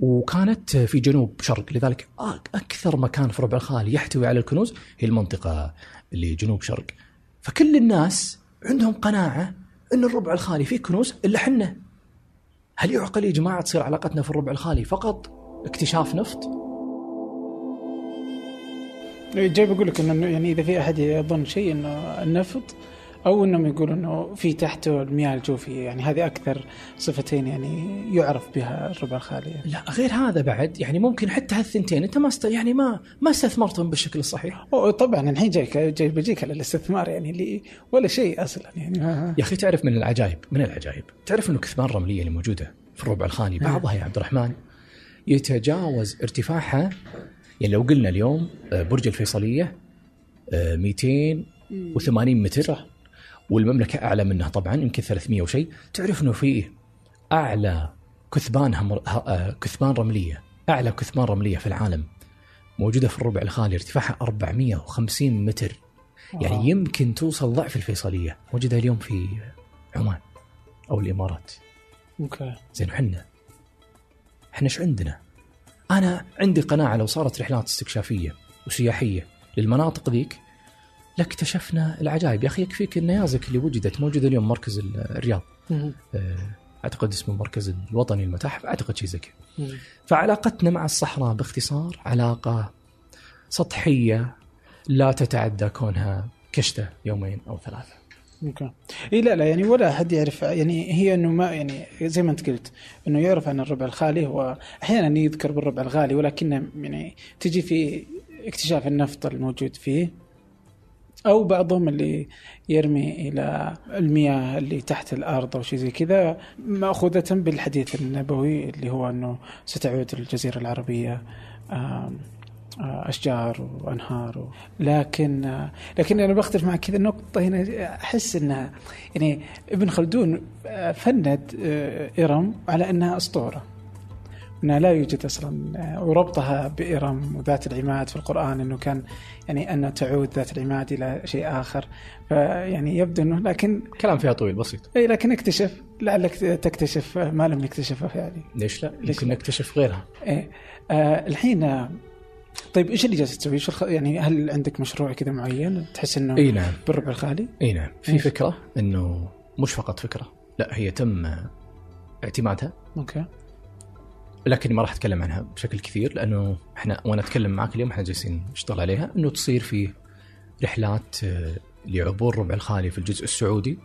وكانت في جنوب شرق لذلك أكثر مكان في الربع الخالي يحتوي على الكنوز هي المنطقة اللي جنوب شرق. فكل الناس عندهم قناعة إن الربع الخالي فيه كنوز إلا حنا. هل يعقل يا جماعة تصير علاقتنا في الربع الخالي فقط اكتشاف نفط؟ جاي بقول لك انه يعني إذا في أحد يظن شيء انه النفط أو إنهم يقولوا إنه في تحته المياه الجوفية يعني هذه أكثر صفتين يعني يعرف بها الربع الخالي. لا غير هذا بعد يعني ممكن حتى هالثنتين أنت ما است... يعني ما ما استثمرتهم بالشكل الصحيح. طبعا الحين جايك جاي بجيك على الاستثمار يعني اللي ولا شيء أصلا يعني. ما يا أخي تعرف من العجائب من العجائب تعرف إنه كثبان رملية اللي موجودة في الربع الخالي بعضها يا عبد الرحمن يتجاوز ارتفاعها يعني لو قلنا اليوم آه، برج الفيصلية آه، 280 متر. صح. والمملكة أعلى منها طبعا يمكن 300 وشيء. تعرف إنه فيه أعلى كثبان آه، كثبان رملية أعلى كثبان رملية في العالم موجودة في الربع الخالي ارتفاعها 450 متر. يعني. يمكن توصل ضعف الفيصلية. موجودة اليوم في عمان أو الإمارات. أوكي. زين حنا إحنا إيش عندنا؟ أنا عندي قناعة لو صارت رحلات استكشافية وسياحية للمناطق ذيك لاكتشفنا العجائب. يا أخي يكفيك النيازك اللي وجدت موجوده اليوم مركز ال- الرياض. آه، أعتقد اسمه المركز الوطني للمتاحف أعتقد شيء زي كذا. فعلاقتنا مع الصحراء باختصار علاقة سطحية لا تتعدى كونها كشتة يومين أو ثلاثة. أوكي. إي لا لا يعني ولا أحد يعرف يعني هي إنه ما يعني زي ما أنت قلت إنه يعرف عن الربع الخالي هو أحيانا يذكر بالربع الغالي ولكنه يعني تجي في اكتشاف النفط الموجود فيه. أو بعضهم اللي يرمي إلى المياه اللي تحت الأرض أو شيء زي كذا مأخوذة بالحديث النبوي اللي هو إنه ستعود الجزيرة العربية آه، أشجار وأنهار و... لكن آه، لكن أنا بختلف معك كذا النقطه هنا أحس انها يعني ابن خلدون آه، فند إرم على أنها أسطورة. انها لا يوجد أصلا آه، وربطها بإرم ذات العماد في القرآن إنه كان يعني أن تعود ذات العماد إلى شيء آخر فيعني يبدو إنه لكن كلام فيها طويل بسيط إي لكن اكتشف لعلك تكتشف ما لم نكتشفه يعني ليش لا؟ ليش يمكن لا؟ نكتشف غيرها إيه. آه الحين آه طيب إيش اللي جالس تسوي؟ إيش الخ... يعني هل عندك مشروع كذا معين تحس إنه إي نعم بالربع الخالي؟ إي نعم في إيش؟ فكرة إنه مش فقط فكرة لا هي تم اعتمادها أوكي لكني ما راح أتكلم عنها بشكل كثير لأنه إحنا وأنا أتكلم معك اليوم إحنا جالسين نشتغل عليها إنه تصير في رحلات آه، لعبور ربع الخالي في الجزء السعودي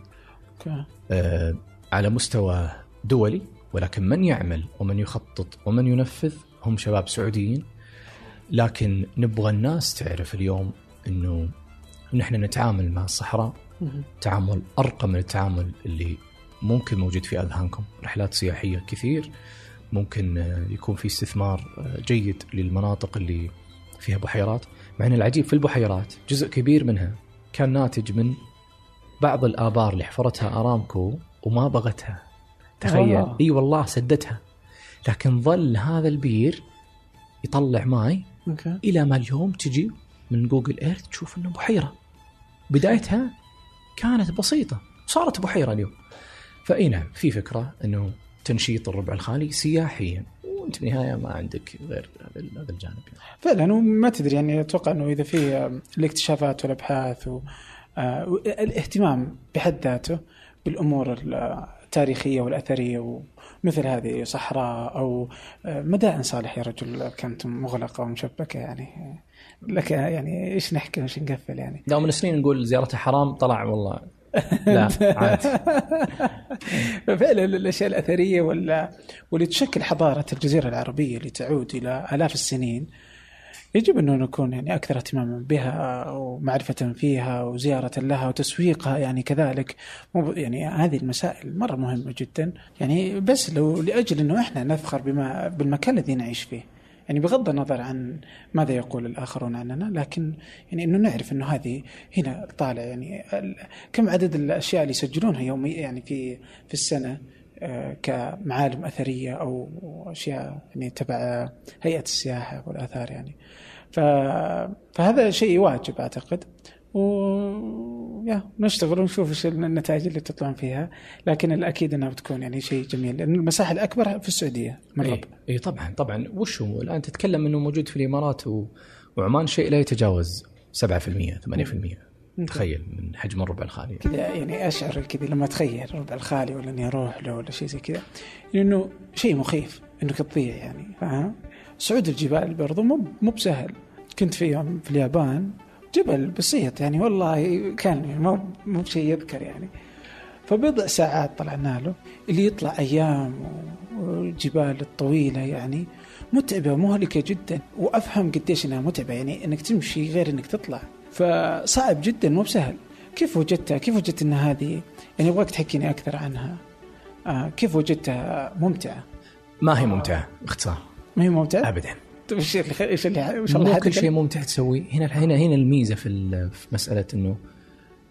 أوكي. آه، على مستوى دولي ولكن من يعمل ومن يخطط ومن ينفذ هم شباب سعوديين. لكن نبغى الناس تعرف اليوم إنه نحن نتعامل مع الصحراء. تعامل أرقى من التعامل اللي ممكن موجود في أذهانكم، رحلات سياحية كثير. ممكن يكون في استثمار جيد للمناطق اللي فيها بحيرات، مع إن العجيب في البحيرات جزء كبير منها كان ناتج من بعض الآبار اللي حفرتها أرامكو وما بغتها. تخيل. إي والله سدتها. لكن ظل هذا البير يطلع ماي أوكي إلى ما اليوم تجي من Google Earth تشوف إنه بحيرة بدايتها كانت بسيطة صارت بحيرة اليوم فإي نعم في فكرة إنه تنشيط الربع الخالي سياحيا. وانت في النهايه ما عندك غير هذا الجانب يعني. فعلا وما تدري يعني أتوقع إنه إذا في آه، الاكتشافات والأبحاث والاهتمام بحد ذاته بالأمور التاريخية والأثرية ومثل هذه صحراء أو آه، مدائن صالح يا رجل كانت مغلقة ومشبكة يعني. لك يعني إيش نحكي وايش نقفل يعني؟ لو من سنين نقول زيارتها حرام طلع والله. لا عادي. ففعلا الأشياء الأثرية ولا واللي تشكل حضارة الجزيرة العربية اللي تعود إلى آلاف السنين يجب انه نكون يعني أكثر اهتماما بها ومعرفة فيها وزيارة لها وتسويقها يعني كذلك. مو يعني هذه المسائل مرة مهمة جدا. يعني بس لو لأجل إنه إحنا نفخر بما بالمكان الذي نعيش فيه. يعني بغض النظر عن ماذا يقول الآخرون عننا لكن يعني إنه نعرف إنه هذه هنا طالع يعني كم عدد الأشياء اللي يسجلونها يوميا يعني في في السنة آه، كمعالم أثرية أو أشياء يعني تبع هيئة السياحة والآثار يعني. فهذا شيء واجب أعتقد و يا نشتغل ونشوف إيش النتائج اللي تطلعون فيها لكن الأكيد إنها بتكون يعني شيء جميل لأن المساحة الأكبر في السعودية من اي رب. إي طبعا طبعا. وش هو؟ الآن تتكلم إنه موجود في الإمارات و... وعمان شيء لا يتجاوز 7% 8% تخيل من حجم الربع الخالي. كذا يعني أشعر كذا لما أتخيل ربع الخالي ولا إني أروح له ولا شيء زي كذا. انه شيء مخيف انك تضيع يعني فاهم؟ صعود الجبال برضو مو مو بسهل. كنت في يوم في اليابان جبل بسيط يعني والله كان مو مو بشيء يذكر يعني. فبضع ساعات طلعنا له اللي يطلع أيام والجبال الطويلة يعني متعبة ومهلكة جدا وأفهم قديش إنها متعبة يعني إنك تمشي غير إنك تطلع. فصعب جدا مو بسهل. كيف وجدتها؟ كيف وجدت إن هذه؟ يعني أبغاك تحكيني أكثر عنها. آه كيف وجدتها ممتعة؟ ما هي ممتعة باختصار ما هي ممتعة؟ ابدا. إيش اللي إيش اللي وش الله؟ كل شيء ممتع تسويه هنا هنا هنا الميزة في في مسألة إنه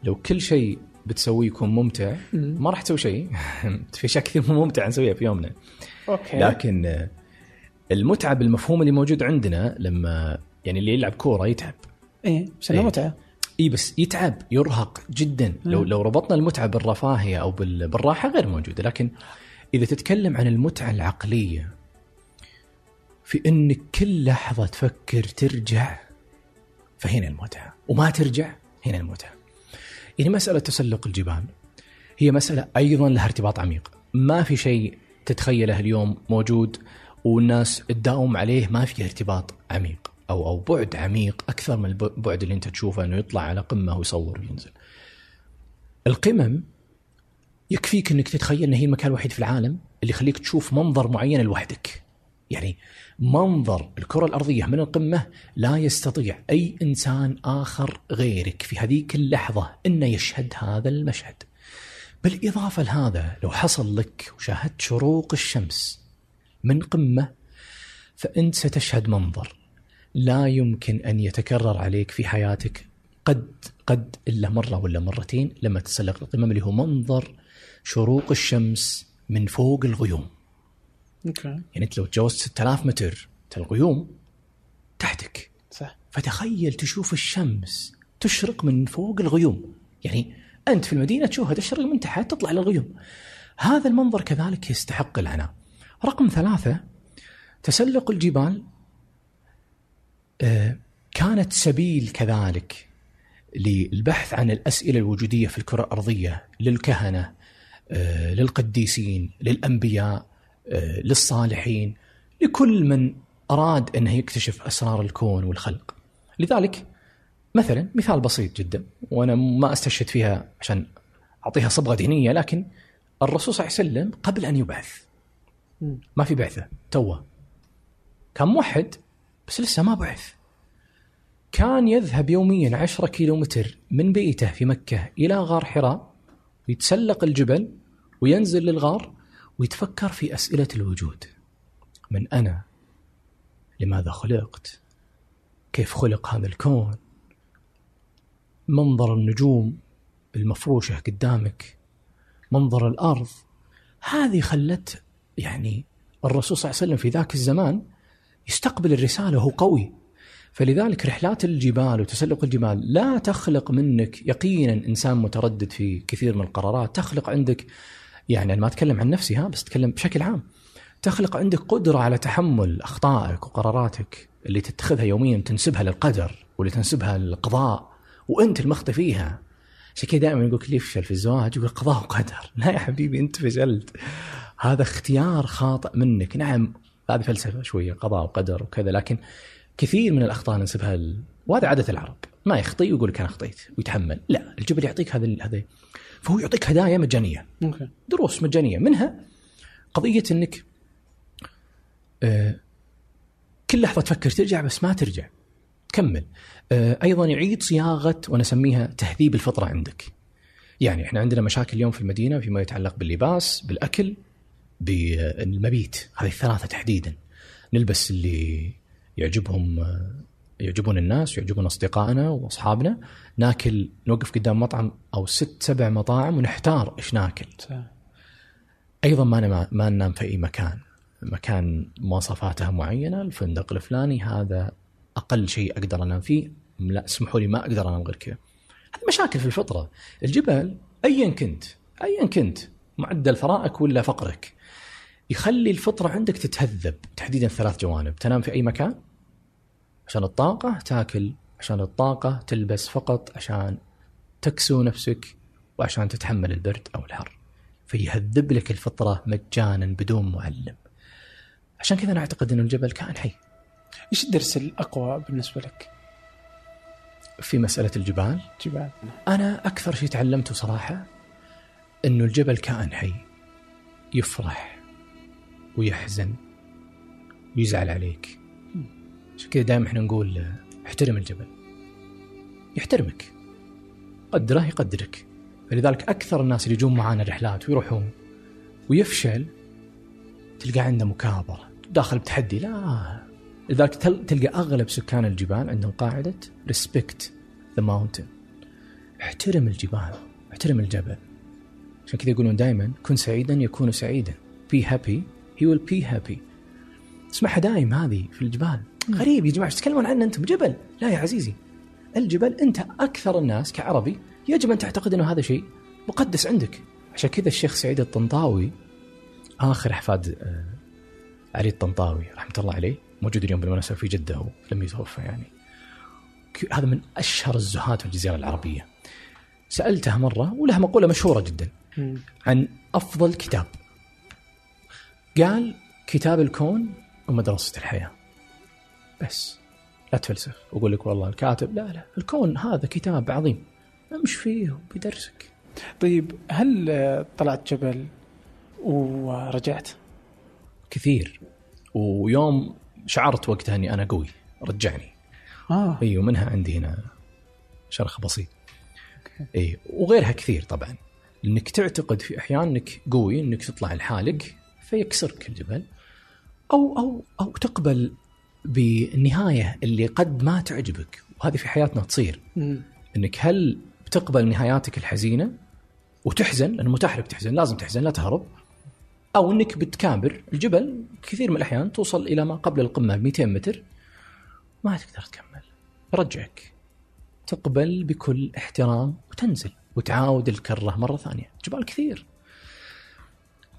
لو كل شيء بتسويه يكون ممتع مم. ما راح تسوي شيء في أشياء كثير مو ممتعه نسويها في يومنا أوكي لكن المتعة بالمفهوم اللي موجود عندنا لما يعني اللي يلعب كورة يتعب إيه بس إيه. متعة اي بس يتعب يرهق جدا لو. لو ربطنا المتعة بالرفاهية أو بال- بالراحة غير موجودة لكن إذا تتكلم عن المتعة العقلية في إنك كل لحظة تفكر ترجع فهنا المتعة وما ترجع هنا المتعة يعني مسألة تسلق الجبال هي مسألة أيضا لها ارتباط عميق ما في شيء تتخيله اليوم موجود والناس تداوم عليه ما فيه ارتباط عميق أو أو بعد عميق أكثر من البعد اللي أنت تشوفه إنه يطلع على قمة ويصور وينزل. القمم يكفيك إنك تتخيل إن هي المكان الوحيد في العالم اللي يخليك تشوف منظر معين لوحدك. يعني منظر الكرة الأرضية من القمة لا يستطيع أي إنسان آخر غيرك في هذيك اللحظة إنه يشهد هذا المشهد. بالإضافة لهذا لو حصل لك وشاهدت شروق الشمس من قمة فأنت ستشهد منظر لا يمكن أن يتكرر عليك في حياتك قد قد إلا مرة ولا مرتين لما تتسلق القمم اللي هو منظر شروق الشمس من فوق الغيوم أوكي. يعني أنت لو تجاوزت 6000 متر الغيوم تحتك. صح. فتخيل تشوف الشمس تشرق من فوق الغيوم. يعني أنت في المدينة تشوفها تشرق من تحت تطلع للغيوم. هذا المنظر كذلك يستحق العناء. رقم ثلاثة تسلق الجبال. آه، كانت سبيل كذلك للبحث عن الأسئلة الوجودية في الكرة الأرضية للكهنة آه، للقديسين للأنبياء. آه، للصالحين لكل من أراد انه يكتشف أسرار الكون والخلق. لذلك مثلا مثال بسيط جدا وأنا ما أستشهد فيها عشان أعطيها صبغة دينيه لكن الرسول صلى الله عليه وسلم قبل أن يبعث. ما في بعثة توه. كان موحد بس لسه ما بعث. كان يذهب يوميا عشرة كيلومتر من بيته في مكة إلى غار حراء ويتسلق الجبل وينزل للغار ويتفكر في أسئلة الوجود. من أنا؟ لماذا خلقت؟ كيف خلق هذا الكون؟ منظر النجوم المفروشة قدامك؟ منظر الأرض؟ هذه خلت يعني الرسول صلى الله عليه وسلم في ذاك الزمان يستقبل الرسالة وهو قوي. فلذلك رحلات الجبال وتسلق الجبال لا تخلق منك يقينا إنسان متردد في كثير من القرارات تخلق عندك يعني أنا ما أتكلم عن نفسي ها بس أتكلم بشكل عام. تخلق عندك قدرة على تحمل أخطائك وقراراتك اللي تتخذها يوميا تنسبها للقدر واللي تنسبها للقضاء وأنت المخطئ فيها. عشان كذا دائما يقول اللي يفشل في الزواج يقول قضاء وقدر. لا يا حبيبي أنت فشلت. هذا اختيار خاطئ منك. نعم هذه فلسفة شوية قضاء وقدر وكذا لكن كثير من الأخطاء ننسبها ل... وهذا عادة العرب. ما يخطي ويقول لك أنا أخطيت ويتحمل. لا الجبل يعطيك هذا هذا فهو يعطيك هدايا مجانية. أوكي. دروس مجانية. منها قضية إنك آه، كل لحظة تفكر ترجع بس ما ترجع. تكمل. آه، أيضا يعيد صياغة وأنا أسميها تهذيب الفطرة عندك. يعني إحنا عندنا مشاكل اليوم في المدينة فيما يتعلق باللباس بالأكل بالمبيت. هذه الثلاثة تحديدا. نلبس اللي يعجبهم يعجبون الناس ويعجبون أصدقائنا وأصحابنا. ناكل نوقف قدام مطعم أو ست سبع مطاعم ونحتار إيش ناكل. صح. أيضا ما نما- ما ننام في أي مكان. مكان مواصفاته معينة الفندق الفلاني هذا أقل شيء أقدر أنام فيه. لا اسمحوا لي ما أقدر أنام غير كذا. هذه مشاكل في الفطرة. الجبل ايا كنت ايا كنت معدل ثرائك ولا فقرك. يخلي الفطرة عندك تتهذب تحديدا ثلاث جوانب. تنام في أي مكان عشان الطاقة تاكل عشان الطاقة تلبس فقط عشان تكسو نفسك وعشان تتحمل البرد أو الحر. فيهذب لك الفطرة مجانا بدون معلم. عشان كذا أنا أعتقد ان الجبل كائن حي. إيش الدرس الأقوى بالنسبة لك؟ في مسألة الجبال؟ جبال. أنا أكثر شيء تعلمته صراحة إنه الجبل كائن حي. يفرح ويحزن ويزعل عليك. عشان كذا دائما إحنا نقول احترم الجبل. يحترمك. قدره يقدرك. فلذلك أكثر الناس اللي يجون معانا رحلات ويروحون ويفشل تلقى عنده مكابرة. داخل بتحدي لا. لذلك تل- تلقى أغلب سكان الجبال عندهم قاعدة respect the mountain احترم الجبال احترم الجبل. عشان كذا يقولون دائما كن سعيدا يكون سعيدا. Be happy. He will be happy. تسمعها دايم هذه في الجبال. غريب يا جماعة إيش تتكلمون عنه أنتم؟ جبل. لا يا عزيزي. الجبل أنت أكثر الناس كعربي يجب أن تعتقد أنه هذا شيء مقدس عندك. عشان كذا الشيخ سعيد الطنطاوي آخر احفاد آه، علي الطنطاوي رحمة الله عليه موجود اليوم بالمناسبة في جدة هو لم يتوفى يعني. هذا من أشهر الزهاد في الجزيرة العربية. سالته مرة ولها مقولة مشهورة جدا. عن أفضل كتاب. قال كتاب الكون ومدرسة الحياة. بس لا تفلسف. واقول لك والله الكاتب لا لا الكون هذا كتاب عظيم. امش فيه وبيدرسك طيب هل طلعت جبل ورجعت؟ كثير. ويوم شعرت وقتها إني أنا قوي. رجعني. آه. اي ومنها عندي هنا شرخ بسيط. اي وغيرها كثير طبعا. إنك تعتقد في أحيان إنك قوي إنك تطلع لحالك فيكسرك الجبل أو أو أو تقبل بالنهايه اللي قد ما تعجبك وهذه في حياتنا تصير. إنك هل بتقبل نهاياتك الحزينة وتحزن؟ لأنه متاح لك تحزن لازم تحزن لا تهرب. أو إنك بتكابر الجبل كثير من الأحيان توصل إلى ما قبل القمة ب 200 متر. ما تقدر تكمل. يرجعك تقبل بكل احترام وتنزل وتعاود الكرة مرة ثانية. جبال كثير.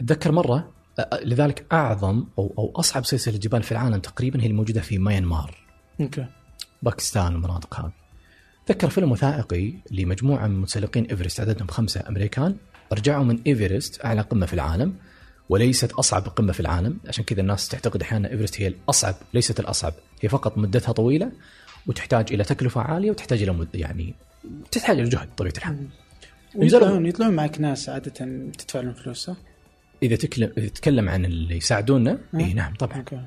أتذكر مرة لذلك أعظم أو أو أصعب سلسلة جبال في العالم تقريبا هي الموجودة في ميانمار أوكي. باكستان والمناطق هذه تذكر فيلم وثائقي لمجموعة من متسلقين إيفرست عددهم خمسة أمريكان رجعوا من إيفرست أعلى قمة في العالم وليست أصعب قمة في العالم. عشان كذا الناس تعتقد أحيانا إيفرست هي الأصعب ليست الأصعب. هي فقط مدتها طويلة وتحتاج إلى تكلفة عالية وتحتاج إلى مد يعني تحتاج إلى جهد بطبيعه الحال. ويطلعون يطلعون معك ناس عادة تدفع لهم فلوس صح؟ إذا تكلم إذا تتكلم عن اللي يساعدونا اي نعم طبعا. أوكي.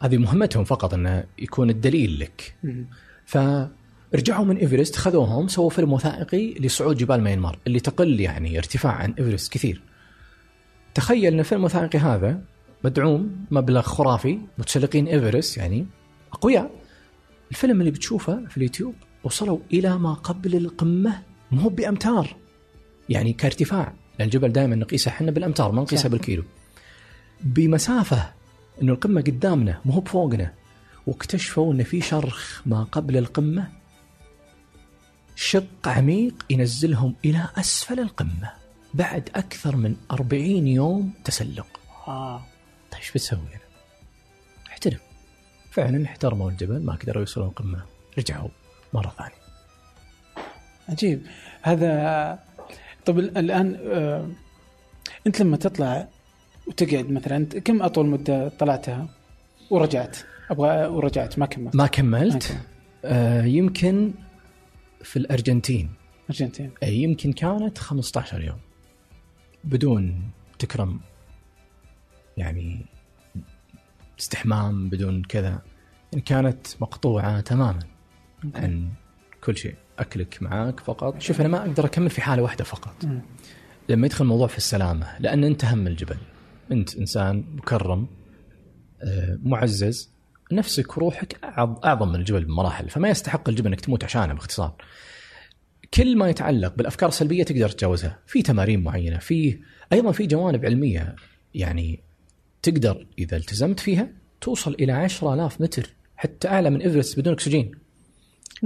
هذه مهمتهم فقط انه يكون الدليل لك. مم. فرجعوا من إيفرست خذوهم سووا فيلم وثائقي لصعود جبال ميانمار اللي تقل يعني ارتفاع عن إيفرست كثير. تخيل إن الفيلم الوثائقي هذا مدعوم مبلغ خرافي متسلقين إيفرست يعني أقوياء. الفيلم اللي بتشوفه في اليوتيوب وصلوا إلى ما قبل القمة مو بأمتار يعني كارتفاع. لأن الجبل دائما نقيسه. إحنا بالأمتار ما نقيسه. بالكيلو. بمسافة إنه القمة قدامنا مو بفوقنا. واكتشفوا إن في شرخ ما قبل القمة. شق عميق ينزلهم إلى أسفل القمة. بعد أكثر من 40 يوم تسلق. آه. طيب إيش بتسوي أنا؟ أحترم. فعلا احترموا الجبل ما قدروا يوصلون القمة. رجعوا مرة ثانية. عجيب. هذا طب ال- الآن آه، أنت لما تطلع وتقعد مثلا كم أطول مدة طلعتها؟ ورجعت أبغى ورجعت ما كملت؟ ما ما كملت. آه يمكن في الأرجنتين. أرجنتين. أي يمكن كانت 15 يوم بدون تكرم يعني استحمام بدون كذا. يعني كانت مقطوعة تماما عن كل شيء. أكلك معاك فقط. شوف أنا ما أقدر أكمل في حالة واحدة فقط. لما يدخل الموضوع في السلامة لأن أنت هم الجبل أنت إنسان مكرم آه، معزز. نفسك وروحك أعظم من الجبل بمراحل. فما يستحق الجبل أنك تموت عشانه باختصار. كل ما يتعلق بالأفكار السلبية تقدر تتجاوزها، في تمارين معينة، في أيضا في جوانب علمية يعني تقدر إذا التزمت فيها توصل إلى 10000 متر حتى أعلى من إيفرست بدون أكسجين.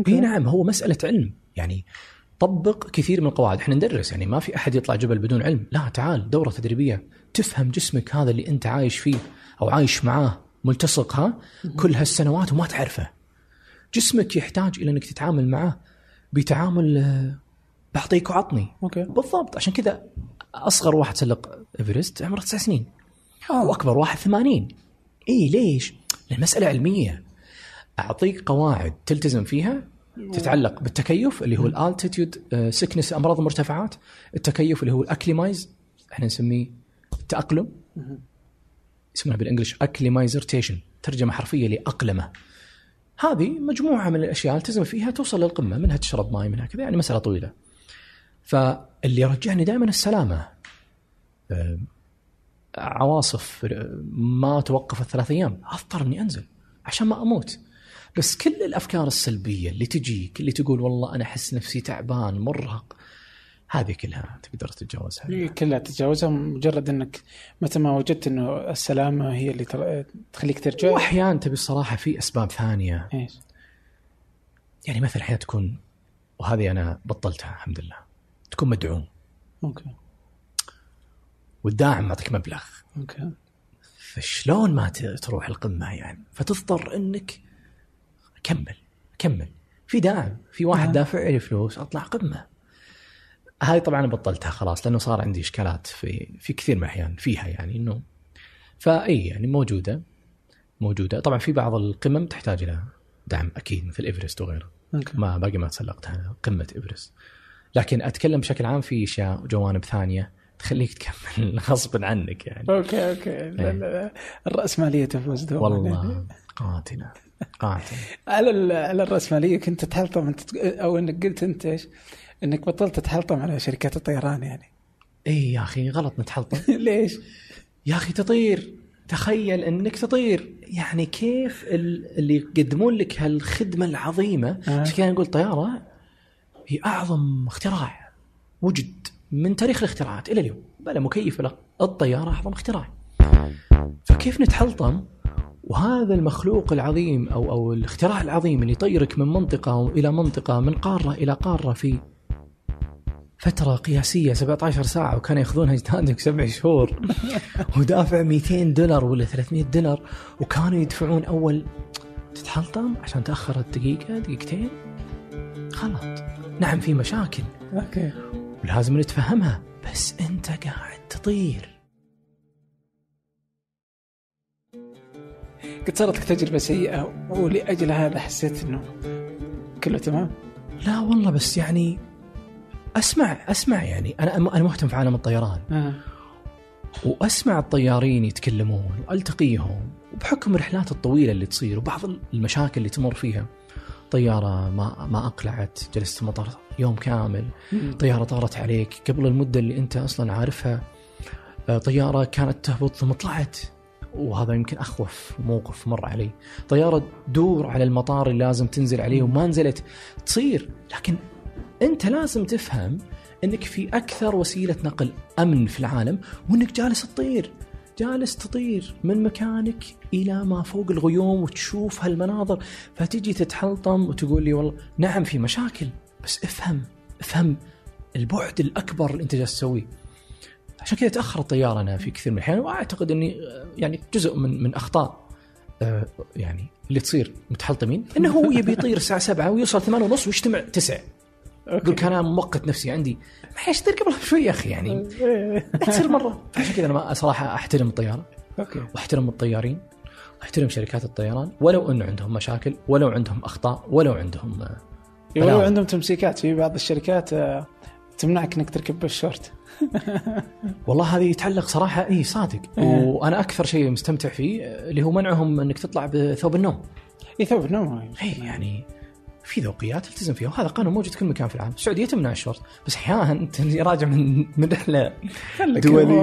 إي نعم هو مسألة علم. يعني طبق كثير من القواعد، إحنا ندرس يعني ما في أحد يطلع جبل بدون علم، لا تعال دورة تدريبية. تفهم جسمك هذا اللي أنت عايش فيه أو عايش معاه ملتصق ها؟ كل هالسنوات وما تعرفه. جسمك يحتاج إلى إنك تتعامل معه بتعامل آه، بعطيك وعطني. أوكي. بالضبط. عشان كذا أصغر واحد تسلق إيفرست عمره تسع سنين. آه. وأكبر واحد 80 إي ليش؟ لأن مسألة علمية. أعطيك قواعد تلتزم فيها تتعلق بالتكيف اللي هو ال altitude sickness أمراض المرتفعات التكيف اللي هو ال acclimatize إحنا نسميه التأقلم. اسمها بال English acclimatization ترجمة حرفية لأقلمة. هذه مجموعة من الأشياء التزم فيها توصل للقمة منها تشرب ماي منها كذا يعني مسألة طويلة. فاللي رجعني دائما السلامة آه، عواصف آه، ما توقفت ثلاث أيام أضطر إني أنزل عشان ما أموت. بس كل الأفكار السلبية اللي تجيك اللي تقول والله أنا أحس نفسي تعبان مرهق هذه كلها تقدر تتجاوزها. كلها تتجاوزها مجرد إنك متى ما وجدت إنه السلامة هي اللي تر- تخليك ترجع. واحيانا تبي الصراحة في أسباب ثانية. إيش؟ يعني مثلا أحيانا تكون وهذه أنا بطلتها الحمد لله. تكون مدعوم. أوكي. والداعم معطيك مبلغ. أوكي. فشلون ما تروح القمة يعني؟ فتضطر إنك كمل كمل. في داعم في واحد آه. دافع لي فلوس أطلع قمة. هاي طبعا بطلتها خلاص لأنه صار عندي إشكالات في في كثير من الأحيان فيها يعني إنه فإي يعني موجودة موجودة. طبعا في بعض القمم تحتاج إلى دعم أكيد مثل إيفرست وغيره. okay ما باقي ما تسلقتها قمة إيفرست. لكن أتكلم بشكل عام في أشياء وجوانب ثانية تخليك تكمل غصبا عنك يعني. okay okay. لا لا لا. الرأسمالية تفوز دوما والله قاتلة. على على الراسماليه كنت تحلطم أنت أو إنك قلت أنت إيش؟ إنك بطلت تتحلطم على شركات الطيران يعني. إي يا أخي غلط نتحلطم. ليش؟ يا أخي تطير. تخيل إنك تطير. يعني كيف ال- اللي يقدمون لك هالخدمة العظيمة؟ آه. عشان كذا نقول طيارة هي أعظم اختراع وجد من تاريخ الاختراعات إلى اليوم. بلا مكيف لا الطيارة أعظم اختراع. فكيف نتحلطم وهذا المخلوق العظيم أو أو الاختراع العظيم اللي يطيرك من منطقة إلى منطقة من قارة إلى قارة في فترة قياسية 17 ساعة وكانوا ياخذونها اجدادك سبع شهور ودافع 200 دولار ولا 300 دولار وكانوا يدفعون أول تتحلطم عشان تأخر دقيقه دقيقتين غلط نعم في مشاكل. أوكي. ولازم نتفهمها بس أنت قاعد تطير. قد صارت لك تجربة سيئة ولأجل هذا حسيت إنه كله تمام؟ لا والله بس يعني أسمع أسمع يعني. أنا أنا مهتم في عالم الطيران. آه. وأسمع الطيارين يتكلمون وألتقيهم وبحكم الرحلات الطويلة اللي تصير وبعض المشاكل اللي تمر فيها. طيارة ما ما أقلعت جلست المطار يوم كامل. طيارة طارت عليك قبل المدة اللي أنت أصلا عارفها. آه، طيارة كانت تهبط ثم طلعت. وهذا يمكن أخوف موقف مر علي. طيارة تدور على المطار اللي لازم تنزل عليه وما نزلت تصير. لكن أنت لازم تفهم إنك في أكثر وسيلة نقل أمن في العالم وإنك جالس تطير. جالس تطير من مكانك إلى ما فوق الغيوم وتشوف هالمناظر. فتجي تتحلطم وتقول لي والله نعم في مشاكل بس افهم افهم البعد الأكبر اللي أنت جالس تسويه. عشان كذا تأخر الطياره أنا في كثير من الأحيان وأعتقد إني آه، يعني جزء من من أخطاء آه، يعني اللي تصير متحلطمين إنه هو يبي يطير الساعة 7 ويوصل 8 ونص ويجتمع 9 يقول كان أنا موقت نفسي عندي. معليش طير قبل شوي يا أخي يعني تصير مرة. عشان كذا أنا ما- صراحة أحترم الطيارة. okay. وأحترم الطيارين. واحترم شركات الطيران. ولو إنه عندهم مشاكل ولو عندهم أخطاء ولو عندهم آه، ولو بلاوي. عندهم تمسيكات. في بعض الشركات تمنعك إنك تركب بالشورت والله هذه يتعلق صراحة إي صادق إيه. وأنا أكثر شيء مستمتع فيه اللي هو منعهم إنك تطلع بثوب النوم إي ثوب نوم إي يعني في ذوقيات التزم فيها وهذا قانون موجود في كل مكان في العالم السعودية تمنع الشورت بس أحيانا أنت راجع من من رحلة.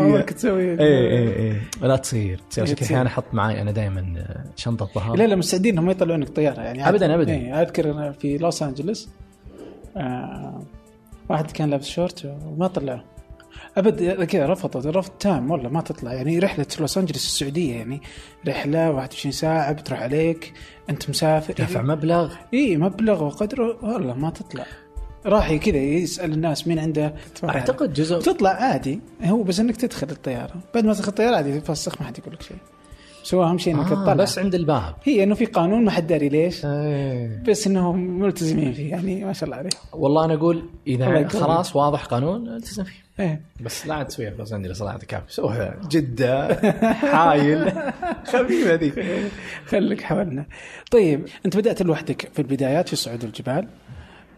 أمورك تسوي إي إي إي لا تصير تصير عشان. أحيانا أحط معي أنا دائما شنطة ظهر لا لا مستعدين إنهم ما يطلعونك طيارة يعني أبداً. إيه أذكر في لوس أنجلوس آه واحد كان لابس شورت وما طلعه أبد كذا رفضوا رفض تام والله ما تطلع. يعني رحلة لوس انجلوس السعودية يعني. رحلة 21 ساعة بتروح عليك أنت مسافر. دفع مبلغ. إي مبلغ وقدره والله ما تطلع. راح كذا يسأل الناس مين عنده. أعتقد جزء تطلع عادي. هو بس إنك تدخل الطيارة. بعد ما تدخل الطيارة عادي تفسخ ما حد يقول لك شيء. بس هو اهم شيء انك آه تطلع بس عند الباب. هي إنه في قانون ما حد داري ليش. إيه. بس إنهم ملتزمين فيه يعني ما شاء الله عليهم والله أنا أقول الله اذا. خلاص واضح قانون التزم فيه. إيه. بس لا عاد تسويها في لوس انجلس صراحة كافي. سوها جدة حايل. خفيفة ذي. خليك حولنا. طيب أنت بدأت لوحدك في البدايات في صعود الجبال.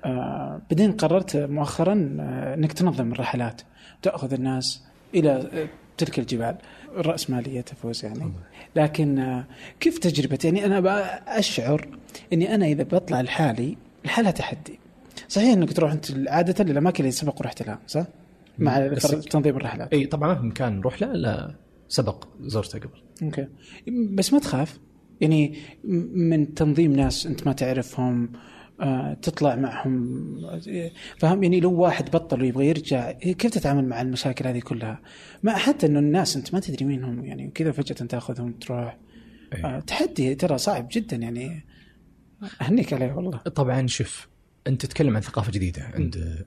آه بعدين قررت مؤخرا آه إنك تنظم الرحلات تأخذ الناس إلى آه تلك الجبال. الرأسمالية تفوز يعني. لكن آه كيف تجربة؟ يعني أنا بقى أشعر أني أنا إذا بطلع لحالي لحالها تحدي. صحيح أنك تروح أنت عادة للأماكن اللي سبق ورحت لها صح؟ مع تنظيم الرحلات. إي طبعا ما في مكان نروح له الا سبق زرته قبل. أوكي. بس ما تخاف. يعني من تنظيم ناس أنت ما تعرفهم تطلع معهم. آه، فهم يعني لو واحد بطل ويبغى يرجع كيف تتعامل مع المشاكل هذه كلها؟ ما حتى إنه الناس أنت ما تدري مين هم يعني كذا فجأة تأخذهم تروح. إيه. آه، تحدي ترى صعب جدا يعني. أهنيك عليه والله. طبعا شوف أنت تتكلم عن ثقافة جديدة عند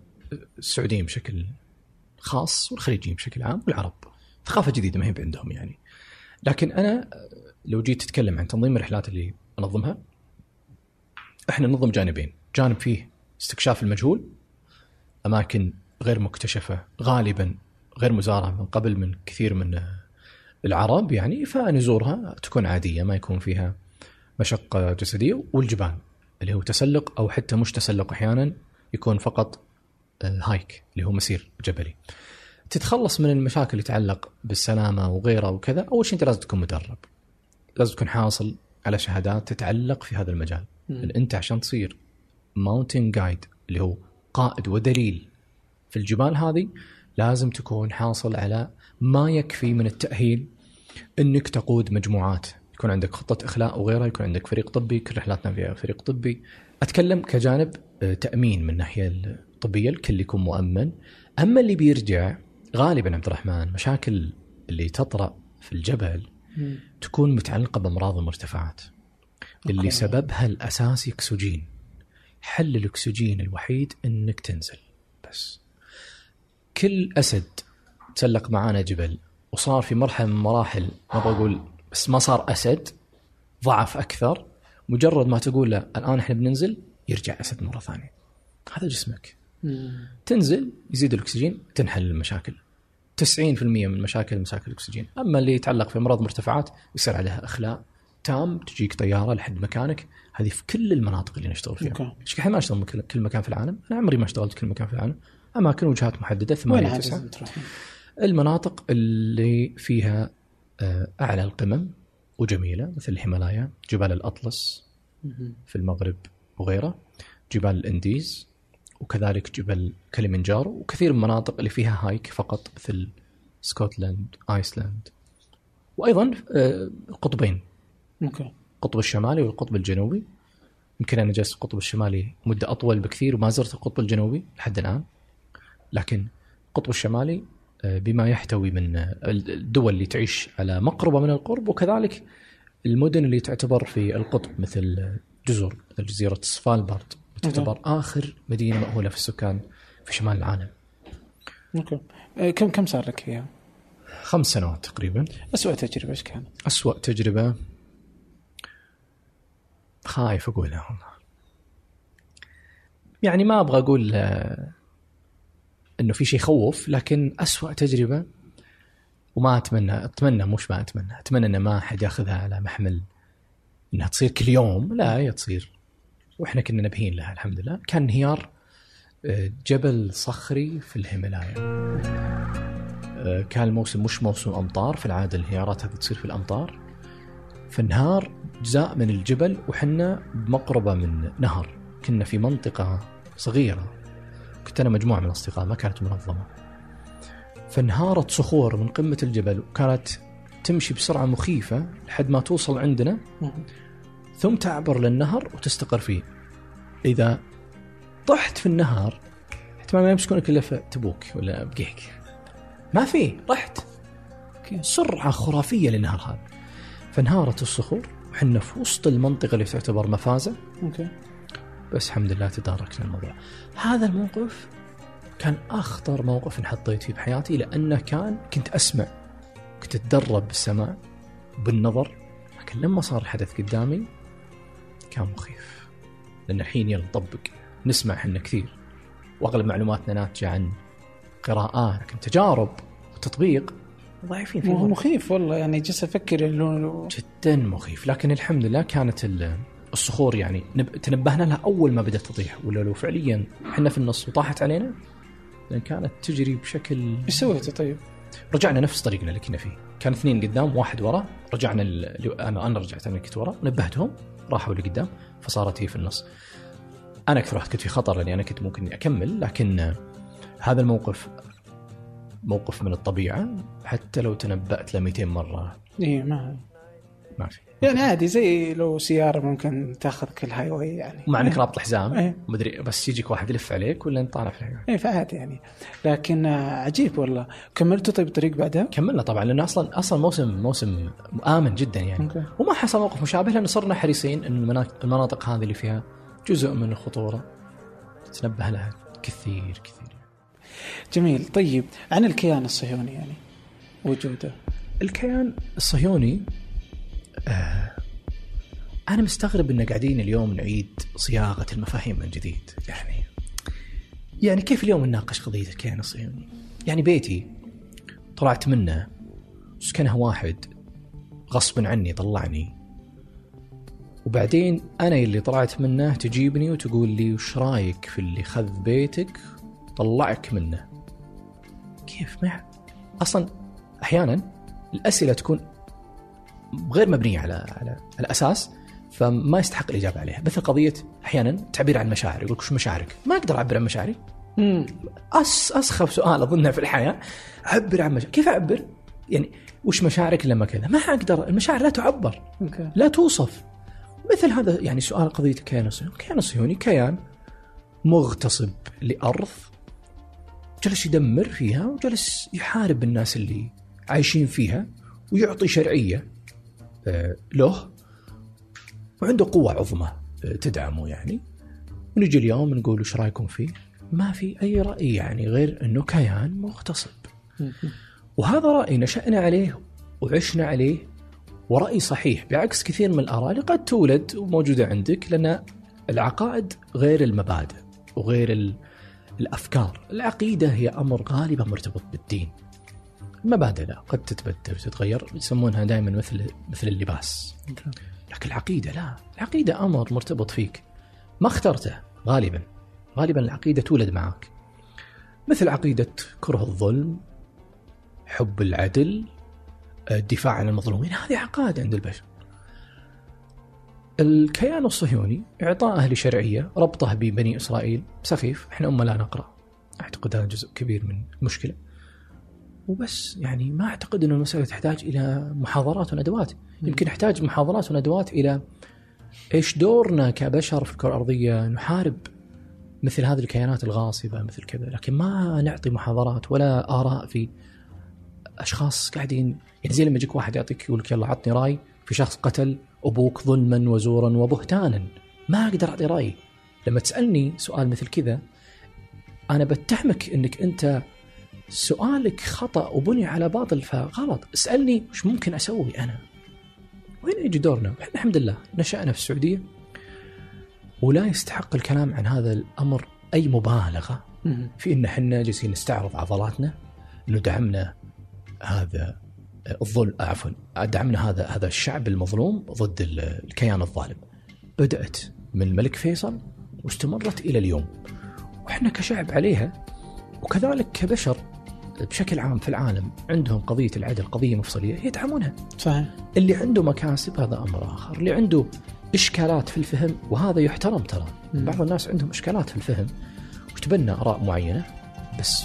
السعوديين بشكل خاص والخليجيين بشكل عام والعرب. ثقافة جديدة ما هي عندهم يعني. لكن أنا لو جيت تتكلم عن تنظيم الرحلات اللي أنظمها إحنا ننظم جانبين جانب فيه استكشاف المجهول أماكن غير مكتشفة غالبا غير مزاره من قبل من كثير من العرب يعني فنزورها تكون عادية ما يكون فيها مشقة جسدية والجبال اللي هو تسلق أو حتى مش تسلق أحيانا يكون فقط آه، هايك اللي هو مسير جبلي. تتخلص من المشاكل اللي تتعلق بالسلامة وغيرها وكذا، أول شيء أنت لازم تكون مدرب. لازم تكون حاصل على شهادات تتعلق في هذا المجال. انت عشان تصير ماونتن جايد اللي هو قائد ودليل. في الجبال هذه لازم تكون حاصل على ما يكفي من التأهيل إنك تقود مجموعات. يكون عندك خطة إخلاء وغيرها يكون عندك فريق طبي كل رحلاتنا فيها فريق طبي. أتكلم كجانب آه، تأمين من الناحيه الطبية الكل يكون مؤمن. أما اللي بيرجع غالبا عبد الرحمن مشاكل اللي تطرأ في الجبل تكون متعلقة بأمراض المرتفعات. اللي. سببها الاساسي إكسجين. حل الإكسجين الوحيد إنك تنزل. بس. كل أسد تسلق معانا جبل وصار في مرحلة من مراحل ما بقول بس ما صار أسد ضعف أكثر مجرد ما تقول له الآن إحنا بننزل يرجع أسد مرة ثانية. هذا جسمك. مم. تنزل يزيد الإكسجين تنحل المشاكل. 90% من مشاكل مساكن الإكسجين. أما اللي يتعلق في أمراض مرتفعات يصير عليها اخلاء تام تجيك طيارة لحد مكانك. هذه في كل المناطق اللي نشتغل فيها. okay. إيش الحين ما أشتغل كل مكان في العالم. أنا عمري ما اشتغلت كل مكان في العالم. أماكن وجهات محددة وين ثمانية عاد تسعة. لازم تروحين؟ المناطق اللي فيها آه، أعلى القمم وجميلة مثل الهيمالايا جبال الأطلس. في المغرب وغيره جبال الانديز وكذلك جبل كليمنجارو وكثير من المناطق اللي فيها hike فقط مثل سكوتلاند آيسلاند وأيضا آه، القطبين okay القطب الشمالي والقطب الجنوبي. يمكن أنا جلست القطب الشمالي مدة أطول بكثير وما زرت القطب الجنوبي لحد الآن. لكن القطب الشمالي آه، بما يحتوي من آه، الدول اللي تعيش على مقربة من القرب وكذلك المدن اللي تعتبر في القطب مثل آه، جزر مثل جزيرة سفالبارد تعتبر آخر مدينة مأهولة في السكان في شمال العالم. أوكي. كم كم صار لك فيها؟ خمس سنوات تقريبا. اسوء تجربة إيش كانت؟ أسوأ تجربة؟ خايف أقولها والله يعني ما أبغى أقول آه، إنه في شيء يخوف لكن أسوأ تجربة وما أتمنى أتمنى مش ما أتمنى أتمنى إن ما أحد يأخذها على محمل إنها تصير كل يوم. لا هي تصير. وإحنا كنا نبهين لها الحمد لله. كان انهيار آه، جبل صخري في الهيمالايا. آه، كان الموسم مش موسم أمطار في العادة الانهيارات هذه تصير في الأمطار. فانهار اجزاء من الجبل وحنا بمقربة من نهر. كنا في منطقة صغيرة. كنت أنا مجموعة من الأصدقاء ما كانت منظمة. فانهارت صخور من قمة الجبل وكانت تمشي بسرعة مخيفة لحد ما توصل عندنا. ثم تعبر للنهر وتستقر فيه. إذا طحت في النهر احتمال ما يمسكونك إلا في تبوك ولا بقيك ما في رحت. okay. سرعة خرافية للنهر هذا. فانهارت الصخور وحنا في وسط المنطقة اللي تعتبر مفازة. okay. بس الحمد لله تداركنا الموضوع. هذا الموقف كان أخطر موقف انحطيت فيه بحياتي لأنه كان كنت أسمع كنت أتدرب بالسماع بالنظر لكن لما صار الحدث قدامي كان مخيف. لأن الحين يلا نطبق نسمع إحنا كثير وأغلب معلوماتنا ناتجة عن قراءات لكن تجارب وتطبيق ضعيفين في الموضوع. مخيف والله يعني جالس أفكر انه جدا مخيف. لكن الحمد لله كانت ال- الصخور يعني نب... تنبهنا لها أول ما بدأت تطيح. ولا لو فعليا إحنا في النص وطاحت علينا لأن كانت تجري بشكل إيش سويتوا طيب؟ رجعنا نفس طريقنا اللي كنا فيه. كان اثنين قدام واحد ورا. رجعنا ال... أنا أنا رجعت أنا كنت ورا. نبهتهم راحوا لقدام فصارت هي في النص. أنا أكثر واحد كنت في خطر لأني أنا كنت ممكن أكمل لكن هذا الموقف موقف من الطبيعة حتى لو تنبأت له 200 مرة. اي ما ما في. يعني عادي زي لو سيارة ممكن تاخذ كل هاي واي يعني. مع إنك رابط الحزام إيه. مدري بس يجيك واحد يلف عليك ولا أنت طالع في اي فعادي يعني. لكن آه، عجيب والله. كملتوا طيب الطريق بعدها؟ كملنا طبعا لأنه أصلا أصلا موسم موسم آمن جدا يعني. أوكي. وما حصل موقف مشابه لأن صرنا حريصين إن المناطق, المناطق هذه اللي فيها جزء من الخطورة تنبه لها كثير كثير. جميل. طيب عن الكيان الصهيوني يعني وجوده. الكيان الصهيوني آه أنا مستغرب إن قاعدين اليوم نعيد صياغة المفاهيم من جديد. يعني يعني كيف اليوم نناقش قضية الكيان الصهيوني؟ يعني بيتي طلعت منه سكنها واحد غصبا عني طلعني. وبعدين أنا اللي طلعت منه تجيبني وتقول لي وش رأيك في اللي خذ بيتك طلعك منه. كيف ما أصلا أحيانا الأسئلة تكون غير مبنية على على على أساس فما يستحق الإجابة عليها. مثل قضية أحيانا تعبير عن مشاعر يقول وش مشاعرك؟ ما أقدر أعبر عن مشاعري. أس أسخف سؤال أظنه في الحياة. أعبر عن مشاعر كيف أعبر؟ يعني وش مشاعرك لما كذا؟ ما أقدر. المشاعر لا تعبر لا توصف. مثل هذا يعني سؤال قضية الكيان الصهيوني، الكيان الصهيوني كيان مغتصب لأرض جلس يدمر فيها وجلس يحارب الناس اللي عايشين فيها ويعطي شرعية آه، له. وعنده قوة عظمى آه، تدعمه يعني. ونجي اليوم نقول وش رأيكم فيه؟ ما في أي رأي يعني غير إنه كيان مغتصب. وهذا رأي نشأنا عليه وعشنا عليه ورأي صحيح بعكس كثير من الآراء اللي قد تولد وموجودة عندك لأن العقائد غير المبادئ وغير الأفكار. العقيدة هي أمر غالبا مرتبط بالدين. المبادئ لا قد تتبدل وتتغير يسمونها دائما مثل مثل اللباس. لكن العقيدة لا. العقيدة أمر مرتبط فيك. ما اخترته غالبا. غالبا العقيدة تولد معك. مثل عقيدة كره الظلم حب العدل الدفاع عن المظلومين. هذه عقائد عند البشر. الكيان الصهيوني إعطائه لشرعية ربطه ببني إسرائيل. سخيف إحنا أمة لا نقرأ. أعتقد هذا جزء كبير من المشكلة. وبس يعني ما أعتقد أن المسألة تحتاج إلى محاضرات وندوات. يمكن يحتاج محاضرات وندوات إلى إيش دورنا كبشر في الكرة الأرضية نحارب مثل هذه الكيانات الغاصبة مثل كذا. لكن ما نعطي محاضرات ولا آراء في أشخاص قاعدين. يعني زي لما يجيك واحد يعطيك يقول لك يلا عطني رأي في شخص قتل أبوك ظلما وزورا وبهتانا. ما أقدر أعطي رأي. لما تسألني سؤال مثل كذا أنا بتهمك أنك أنت سؤالك خطأ وبني على باطل فغلط. اسألني وش ممكن أسوي أنا. وين يجي دورنا؟ إحنا الحمد لله نشأنا في السعودية ولا يستحق الكلام عن هذا الأمر أي مبالغة. في إن إحنا جالسين نستعرض عضلاتنا انه دعمنا هذا الظلم عفوا دعمنا هذا هذا الشعب المظلوم ضد ال- الكيان الظالم. بدأت من الملك فيصل واستمرت إلى اليوم. وإحنا كشعب عليها وكذلك كبشر بشكل عام في العالم عندهم قضية العدل قضية مفصلية يدعمونها. صحيح اللي عنده مكاسب هذا أمر آخر، اللي عنده إشكالات في الفهم وهذا يحترم ترى،. بعض الناس عندهم إشكالات في الفهم وتبنى آراء معينة بس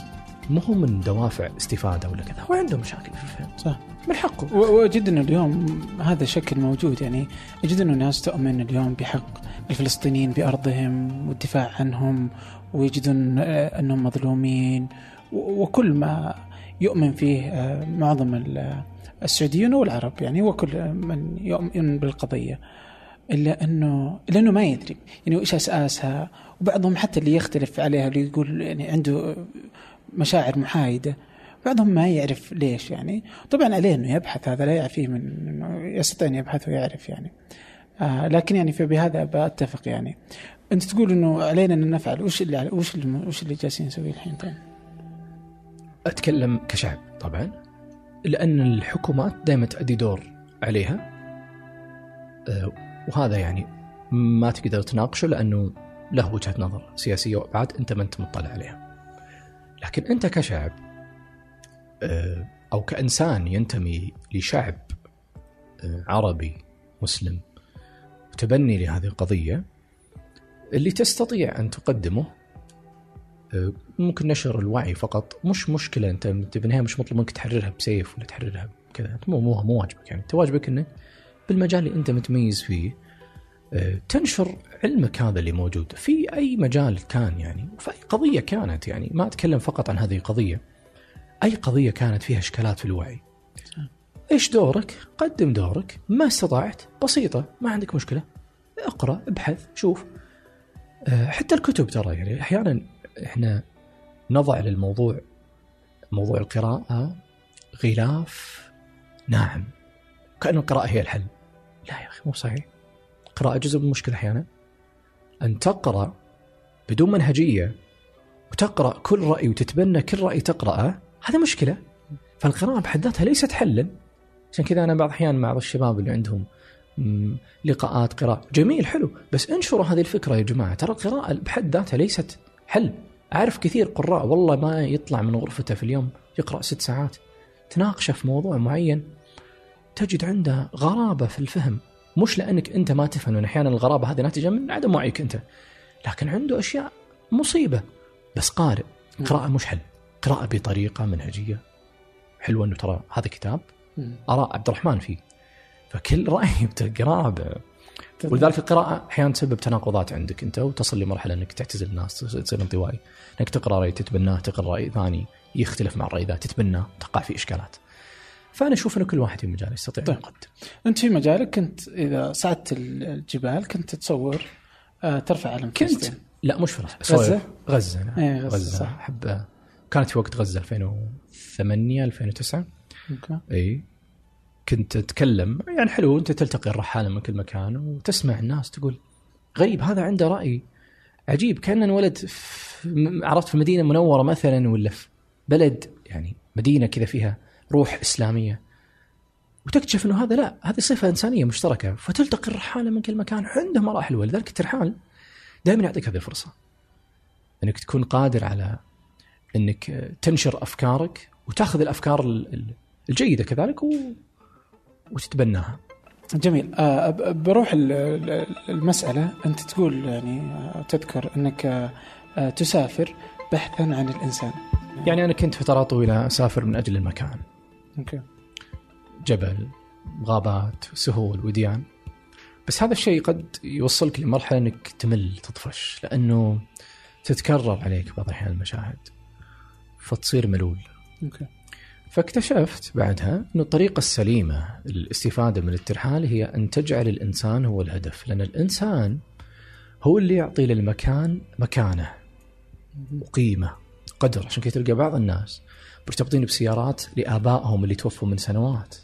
مو هو من دوافع استفادة ولا كذا، هو عنده مشاكل في الفهم، صح من حقه. وأجد انه اليوم هذا الشكل موجود يعني أجد انه الناس تؤمن اليوم بحق الفلسطينيين بأرضهم والدفاع عنهم ويجدون أنهم مظلومين وكل ما يؤمن فيه آه، معظم ال- السعوديون والعرب يعني وكل من يؤمن بالقضية. إلا انه إلا أنه ما يدري يعني إيش أساسها؟ وبعضهم حتى اللي يختلف عليها اللي يقول يعني عنده مشاعر محايدة. بعضهم ما يعرف ليش يعني. طبعا عليه إنه يبحث هذا لا يعفيه من إنه يستطيع أن يبحث ويعرف يعني. آه لكن يعني فبهذا بتفق يعني. أنت تقول إنه علينا أن نفعل. وش اللي وش اللي وش اللي جالسين نسويه الحين طيب؟ أتكلم كشعب طبعا لأن الحكومات دائما تؤدي دور عليها. آه، وهذا يعني ما تقدر تناقشه لأنه له وجهة نظر سياسية. وابعاد أنت ما أنت مطلع عليها. لكن أنت كشعب أو كإنسان ينتمي لشعب آه، عربي مسلم متبني لهذه القضية اللي تستطيع أن تقدمه. آه، ممكن نشر الوعي فقط مش مشكلة أنت بالنهايه مش مطلوب منك تحررها بسيف ولا تحررها كذا مو مو مو واجبك يعني. أنت واجبك انك بالمجال اللي أنت متميز فيه آه، تنشر علمك هذا اللي موجود في أي مجال كان يعني. وفي أي قضية كانت يعني ما أتكلم فقط عن هذه القضية. أي قضية كانت فيها إشكالات في الوعي؟ إيش دورك؟ قدم دورك. ما استطعت. بسيطة. ما عندك مشكلة. اقرأ ابحث شوف. آه، حتى الكتب ترى يعني أحيانا إحنا نضع للموضوع موضوع القراءة غلاف. ناعم كأن القراءة هي الحل. لا يا أخي مو صحيح. القراءة جزء من المشكلة أحيانا. أن تقرأ بدون منهجية وتقرأ كل رأي وتتبنى كل رأي تقرأه. هذا مشكلة. فالقراءة بحد ذاتها ليست حلا. عشان كذا أنا بعض الأحيان مع بعض الشباب اللي عندهم لقاءات قراءة. جميل حلو. بس انشروا هذه الفكرة يا جماعة. ترى القراءة بحد ذاتها ليست حل. أعرف كثير قراء والله ما يطلع من غرفته في اليوم يقرأ ست ساعات. تناقشة في موضوع معين تجد عنده غرابة في الفهم. مش لأنك أنت ما تفهم لأن أحيانا الغرابة هذه ناتجة من عدم وعيك أنت. لكن عنده أشياء مصيبة. بس قارئ. قراءة مش حل. قراءة بطريقة منهجية. حلوة أنه ترى هذا كتاب مم. آراء عبد الرحمن فيه. فكل رأي بتقراه ولذلك القراءة أحيانا تسبب تناقضات عندك أنت وتصل لمرحلة أنك تعتزل الناس تصير انطوائي. أنك تقرأ رأي تتبناه تقرأ رأي ثاني يختلف مع الرأي ذا تتبناه تقع في إشكالات. فأنا أشوف أن كل واحد في مجال يستطيع طيب. يقدم. أنت في مجالك كنت إذا صعدت الجبال كنت تصور آه ترفع علم كنت؟ فلسطين. لا مش فرنسا غزة؟ غزة نعم. إيه، غزة، غزة صح. أحب كانت في وقت غزة 2008 2009 أوكي. إي. كنت أتكلم يعني حلو أنت تلتقي الرحالة من كل مكان وتسمع الناس تقول غريب هذا عنده رأي عجيب كان انولد عرفت في مدينة منورة مثلا ولا في بلد يعني مدينة كذا فيها روح إسلامية. وتكتشف إنه هذا لا هذه صفة إنسانية مشتركة. فتلتقي الرحالة من كل مكان عنده مراحل. ولذلك الترحال دائما يعطيك هذه الفرصة. إنك تكون قادر على إنك تنشر أفكارك وتأخذ الأفكار ال- ال- الجيدة كذلك و... وتتبناها. جميل. آه بروح ال- ال- المسألة. أنت تقول يعني آه، تذكر أنك آه، تسافر بحثا عن الإنسان. يعني أنا كنت فترات طويلة أسافر من أجل المكان. okay. جبل غابات سهول وديان. بس هذا الشيء قد يوصلك لمرحلة إنك تمل تطفش لأنه تتكرر عليك بعض الأحيان المشاهد. فتصير ملول. okay. فاكتشفت بعدها أن الطريقة السليمة للاستفادة من الترحال هي أن تجعل الإنسان هو الهدف لأن الإنسان هو اللي يعطي للمكان مكانة وقيمة قدر. عشان كذا تلقى بعض الناس مرتبطين بسيارات لآبائهم اللي توفوا من سنوات.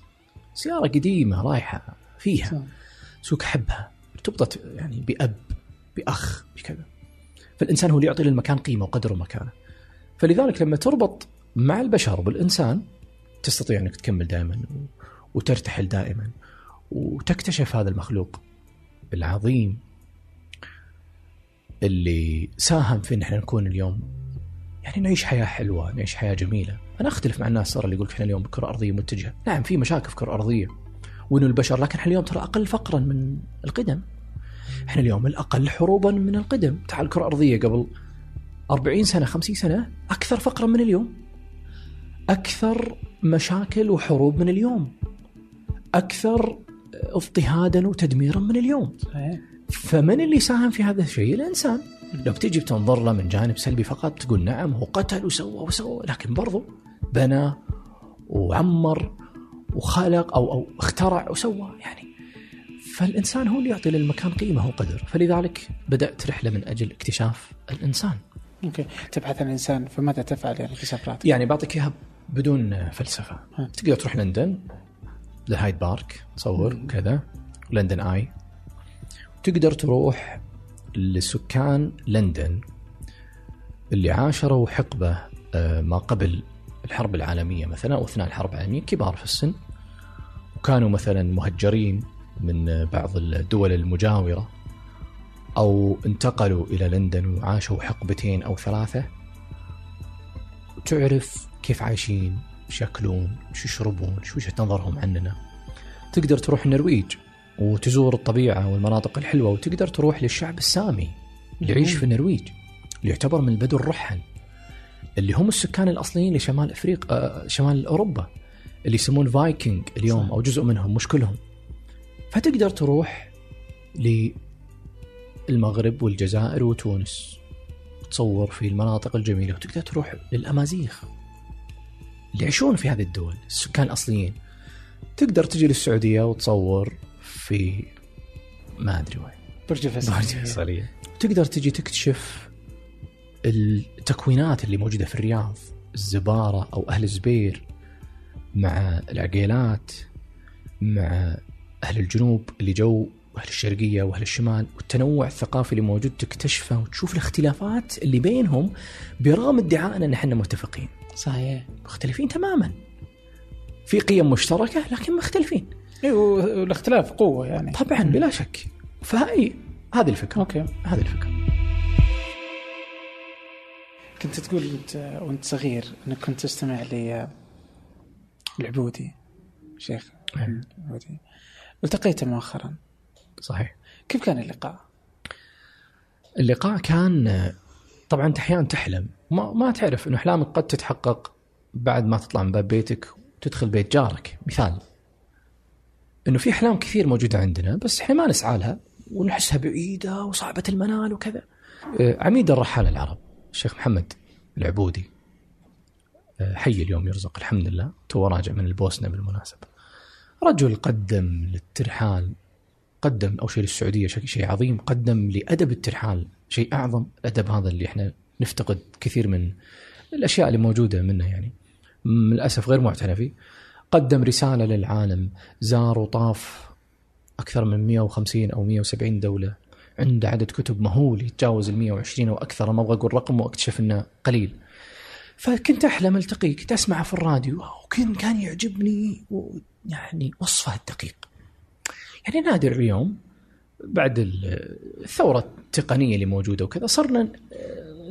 سيارة قديمة رايحة فيها صح. سوق حبها ارتبطت يعني بأب بأخ بكذا. فالإنسان هو اللي يعطي للمكان قيمة وقدر ومكانة. فلذلك لما تربط مع البشر بالإنسان تستطيع أنك تكمل دائما وترتحل دائما وتكتشف هذا المخلوق العظيم اللي ساهم في إن إحنا نكون اليوم يعني نعيش حياة حلوة، نعيش حياة جميلة. أنا أختلف مع الناس ترى اللي يقول إحنا اليوم بكرة أرضية متجهة، نعم في مشاكل في كرة أرضية وإنه البشر لكن إحنا اليوم ترى أقل فقرا من القدم. إحنا اليوم الأقل حروبا من القدم، تعال الكره الارضيه قبل 40 سنة 50 سنة أكثر فقرا من اليوم. أكثر مشاكل وحروب من اليوم. أكثر اضطهادا وتدميرا من اليوم. صحيح فمن اللي ساهم في هذا الشيء؟ الإنسان. لو بتجي بتنظر له من جانب سلبي فقط تقول نعم هو قتل وسوى وسوى لكن برضو بنى وعمر وخلق أو أو اخترع وسوى يعني فالإنسان هو اللي يعطي للمكان قيمة وقدر فلذلك بدأت رحلة من أجل اكتشاف الإنسان أوكي تبحث عن الإنسان فماذا تفعل يعني في سفراتك؟ يعني بعطيك إياها بدون فلسفة. ها. تقدر تروح لندن لهايد بارك تصور كذا لندن آي. تقدر تروح لسكان لندن اللي عاشروا حقبة آه، ما قبل الحرب العالمية مثلا أو أثناء الحرب العالمية كبار في السن. وكانوا مثلا مهجرين من آه، بعض الدول المجاورة. أو انتقلوا إلى لندن وعاشوا حقبتين أو ثلاثة وتعرف كيف عايشين إيش يأكلون إيش يشربون إيش وجهة نظرهم عننا تقدر تروح النرويج وتزور الطبيعة والمناطق الحلوة وتقدر تروح للشعب السامي اللي يعيش في النرويج اللي يعتبر من البدو الرحل اللي هم السكان الأصليين لشمال افريقيا آه، شمال أوروبا اللي يسمون فايكنج اليوم صح. أو جزء منهم مش كلهم فتقدر تروح للمغرب والجزائر وتونس. تصور في المناطق الجميلة. وتقدر تروح للأمازيغ. اللي يعيشون في هذه الدول. السكان الأصليين. تقدر تجي للسعودية وتصور في ما أدري وين. برج برج الفيصل الفيصلية تقدر تجي تكتشف التكوينات اللي موجودة في الرياض. الزبارة أو أهل الزبير مع العقيلات مع أهل الجنوب اللي جو أهل الشرقية وأهل الشمال والتنوع الثقافي اللي موجود تكتشفه وتشوف الاختلافات اللي بينهم برغم ادعائنا أن إحنا متفقين. صحيح. مختلفين تماما. في قيم مشتركة لكن مختلفين. اي والاختلاف قوة يعني. طبعا بلا شك. فهي هذه الفكرة. okay. هذه الفكرة. كنت تقول أنت وأنت صغير أنك كنت تستمع ل العبودي شيخ أيوة. العبودي. التقيته مؤخرا. صحيح. كيف كان اللقاء؟ اللقاء كان طبعا انت أحيانا تحلم. ما, ما تعرف إنه احلامك قد تتحقق بعد ما تطلع من باب بيتك وتدخل بيت جارك. مثال إنه في أحلام كثير موجودة عندنا بس إحنا ما نسعى لها ونحسها بعيدة وصعبة المنال وكذا. آه، عميد الرحاله العرب الشيخ محمد العبودي. آه، حي اليوم يرزق الحمد لله. تو راجع من البوسنة بالمناسبة. رجل قدم للترحال قدم أو شيء للسعودية شيء عظيم قدم لأدب الترحال شيء أعظم الادب هذا اللي إحنا نفتقد كثير من الأشياء اللي موجودة منه يعني. للأسف غير معتنى فيه قدم رسالة للعالم زار وطاف أكثر من 150 أو 170 دولة عنده عدد كتب مهول يتجاوز ال 120 أو أكثر ما أبغى أقول رقم واكتشف إنه قليل. فكنت أحلم التقيه كنت أسمعه في الراديو وكان كان يعجبني يعني وصفه الدقيق. يعني نادر اليوم بعد الثورة التقنية اللي موجودة وكذا صرنا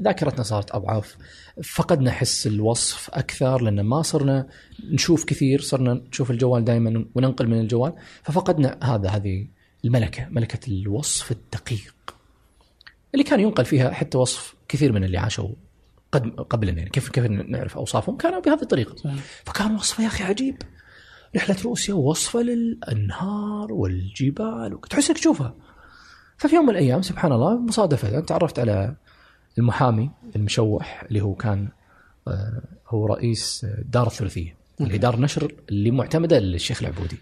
ذاكرتنا صارت اضعف فقدنا حس الوصف أكثر لأن ما صرنا نشوف كثير صرنا نشوف الجوال دائما وننقل من الجوال ففقدنا هذا هذه الملكة ملكة الوصف الدقيق. اللي كان ينقل فيها حتى وصف كثير من اللي عاشوا قبلنا يعني كيف كيف نعرف أوصافهم كانوا بهذه الطريقة. صحيح. فكان وصفه يا أخي عجيب. رحلة روسيا وصفه للأنهار والجبال تحس إنك تشوفها. ففي يوم من الأيام سبحان الله مصادفة تعرفت على المحامي المشوح اللي هو كان آه، هو رئيس دار الثلاثية اللي دار نشر اللي معتمدة للشيخ العبودي.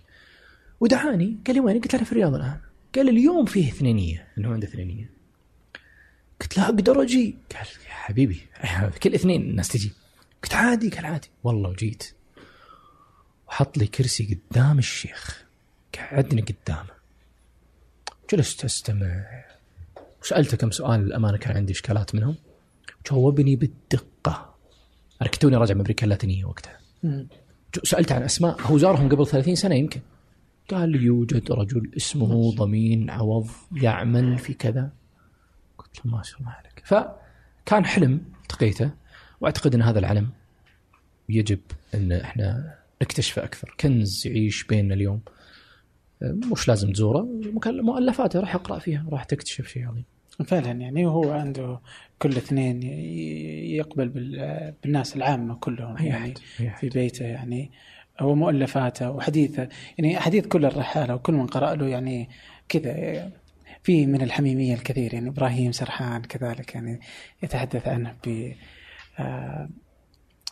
ودعاني قال لي وين؟ قلت له في الرياض الآن. قال اليوم فيه اثنينية إنه عنده اثنينية. قلت له أقدر أجي؟ قال يا حبيبي كل اثنين الناس تجي. قلت عادي قال عادي. والله وجيت وحط لي كرسي قدام الشيخ قعدني قدامه. جلست أستمع. وسالته كم سؤال للامانه كان عندي إشكالات منهم. جاوبني بالدقة. أنا كنت توني راجع من أمريكا اللاتينية وقتها. سالته عن أسماء. هو زارهم قبل 30 سنة يمكن. قال لي يوجد رجل اسمه ضمين عوض يعمل في كذا. قلت له ما شاء الله عليك. فكان حلم التقيته وأعتقد إن هذا العلم يجب إن إحنا نكتشفه أكثر. كنز يعيش بيننا اليوم. مش لازم تزوره. مؤلفاته راح اقرا فيها راح تكتشف شيء عظيم. فعلا يعني هو عنده كل اثنين يقبل بالناس العامة كلهم يعني في بيته يعني. هو مؤلفاته وحديثه. يعني حديث كل الرحالة وكل من قرأ له يعني كذا. فيه من الحميمية الكثير يعني إبراهيم سرحان كذلك يعني يتحدث عنه ب آه،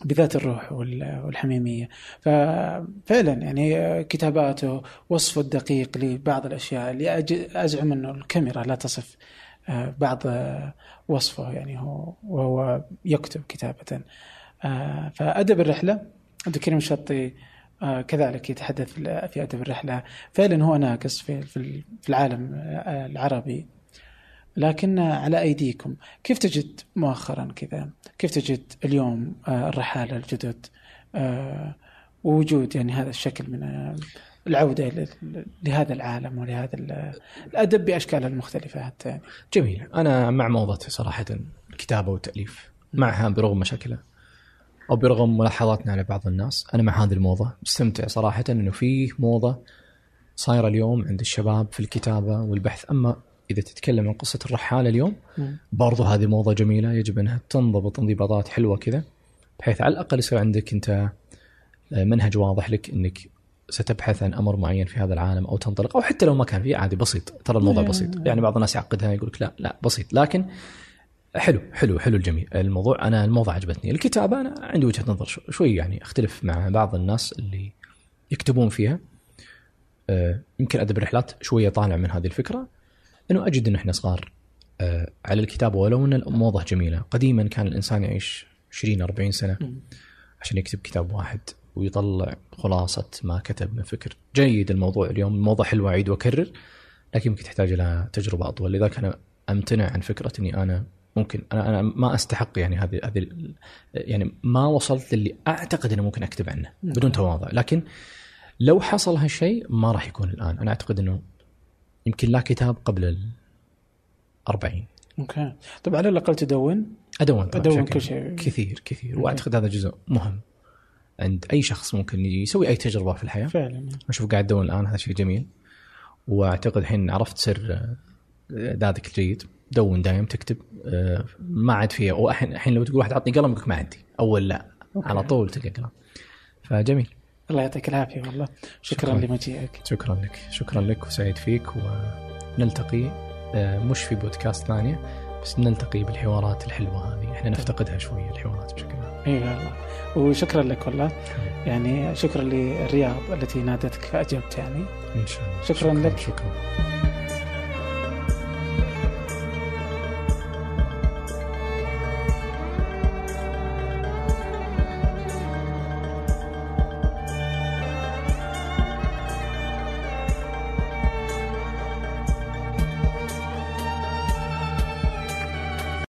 بذات الروح والحميمية. ففعلا يعني كتاباته وصفه الدقيق لبعض الأشياء اللي أزعم أنه الكاميرا لا تصف آه، بعض وصفه يعني هو وهو يكتب كتابة. آه، فأدب الرحلة عبد الكريم الشطي آه، كذلك يتحدث في أدب الرحلة. فعلا هو ناقص في العالم العربي. لكن على أيديكم. كيف تجد مؤخرا كذا؟ كيف تجد اليوم آه، الرحالة الجدد؟ آه، ووجود يعني هذا الشكل من العودة لهذا العالم ولهذا الأدب بأشكاله المختلفة حتى يعني. جميل. أنا مع موضة صراحة الكتابة والتأليف معها برغم مشاكلها أو برغم ملاحظاتنا على بعض الناس أنا مع هذه الموضة. مستمتع صراحة أنه فيه موضة صايرة اليوم عند الشباب في الكتابة والبحث. أما إذا تتكلم عن قصة الرحالة اليوم برضو هذه موضة جميلة يجب أنها تنضبط انضباطات حلوة كذا بحيث على الأقل يصير عندك أنت آه، منهج واضح لك إنك ستبحث عن أمر معين في هذا العالم أو تنطلق أو حتى لو ما كان فيه عادي بسيط. ترى الموضوع بسيط. يعني بعض الناس يعقدها يقول لك لا لا بسيط. لكن حلو حلو حلو الجميل الموضوع أنا الموضوع عجبتني. الكتابة أنا عندي وجهة نظر شوي يعني أختلف مع بعض الناس اللي يكتبون فيها. آه، يمكن أدب الرحلات شوية طالع من هذه الفكرة. أنه أجد أن إحنا صغار آه، على الكتابه ولو أن الموضة جميلة، قديما كان الإنسان يعيش 20 40 سنة عشان يكتب كتاب واحد ويطلع خلاصة ما كتب من فكر، جيد الموضوع اليوم الموضة حلوة أعيد وأكرر لكن يمكن تحتاج إلى تجربة أطول، لذلك أنا أمتنع عن فكرة أني أنا ممكن أنا أنا ما أستحق يعني هذه هذه يعني ما وصلت للي أعتقد انه ممكن أكتب عنه بدون تواضع، لكن لو حصل هالشيء ما راح يكون الآن، أنا أعتقد إنه يمكن لا كتاب قبل ال 40 okay. طيب على الأقل تدون؟ أدون أدون كل شيء كثير كثير. وأعتقد هذا جزء مهم. عند أي شخص ممكن يسوي أي تجربة في الحياة. فعلا. أشوف قاعد أدون الآن هذا شيء جميل. وأعتقد الحين عرفت سر اعدادك الجيد. دون دايم تكتب آه، ما عاد فيها. الحين لو تقول واحد عطني قلم ما عندي. أول لا. أوكي. على طول تلقى قلم. فجميل. الله يعطيك العافية والله. شكرا, شكرا. لمجيئك. شكرا لك. شكرا لك وسعيد فيك. ونلتقي آه، مش في بودكاست ثانية بس نلتقي بالحوارات الحلوة هذه. إحنا نفتقدها شوية الحوارات بشكل عام. إي والله. وشكرا لك والله. يعني شكرا للرياض التي نادتك فأجبت يعني. إن شاء الله. شكرا, شكرا لك. شكرا.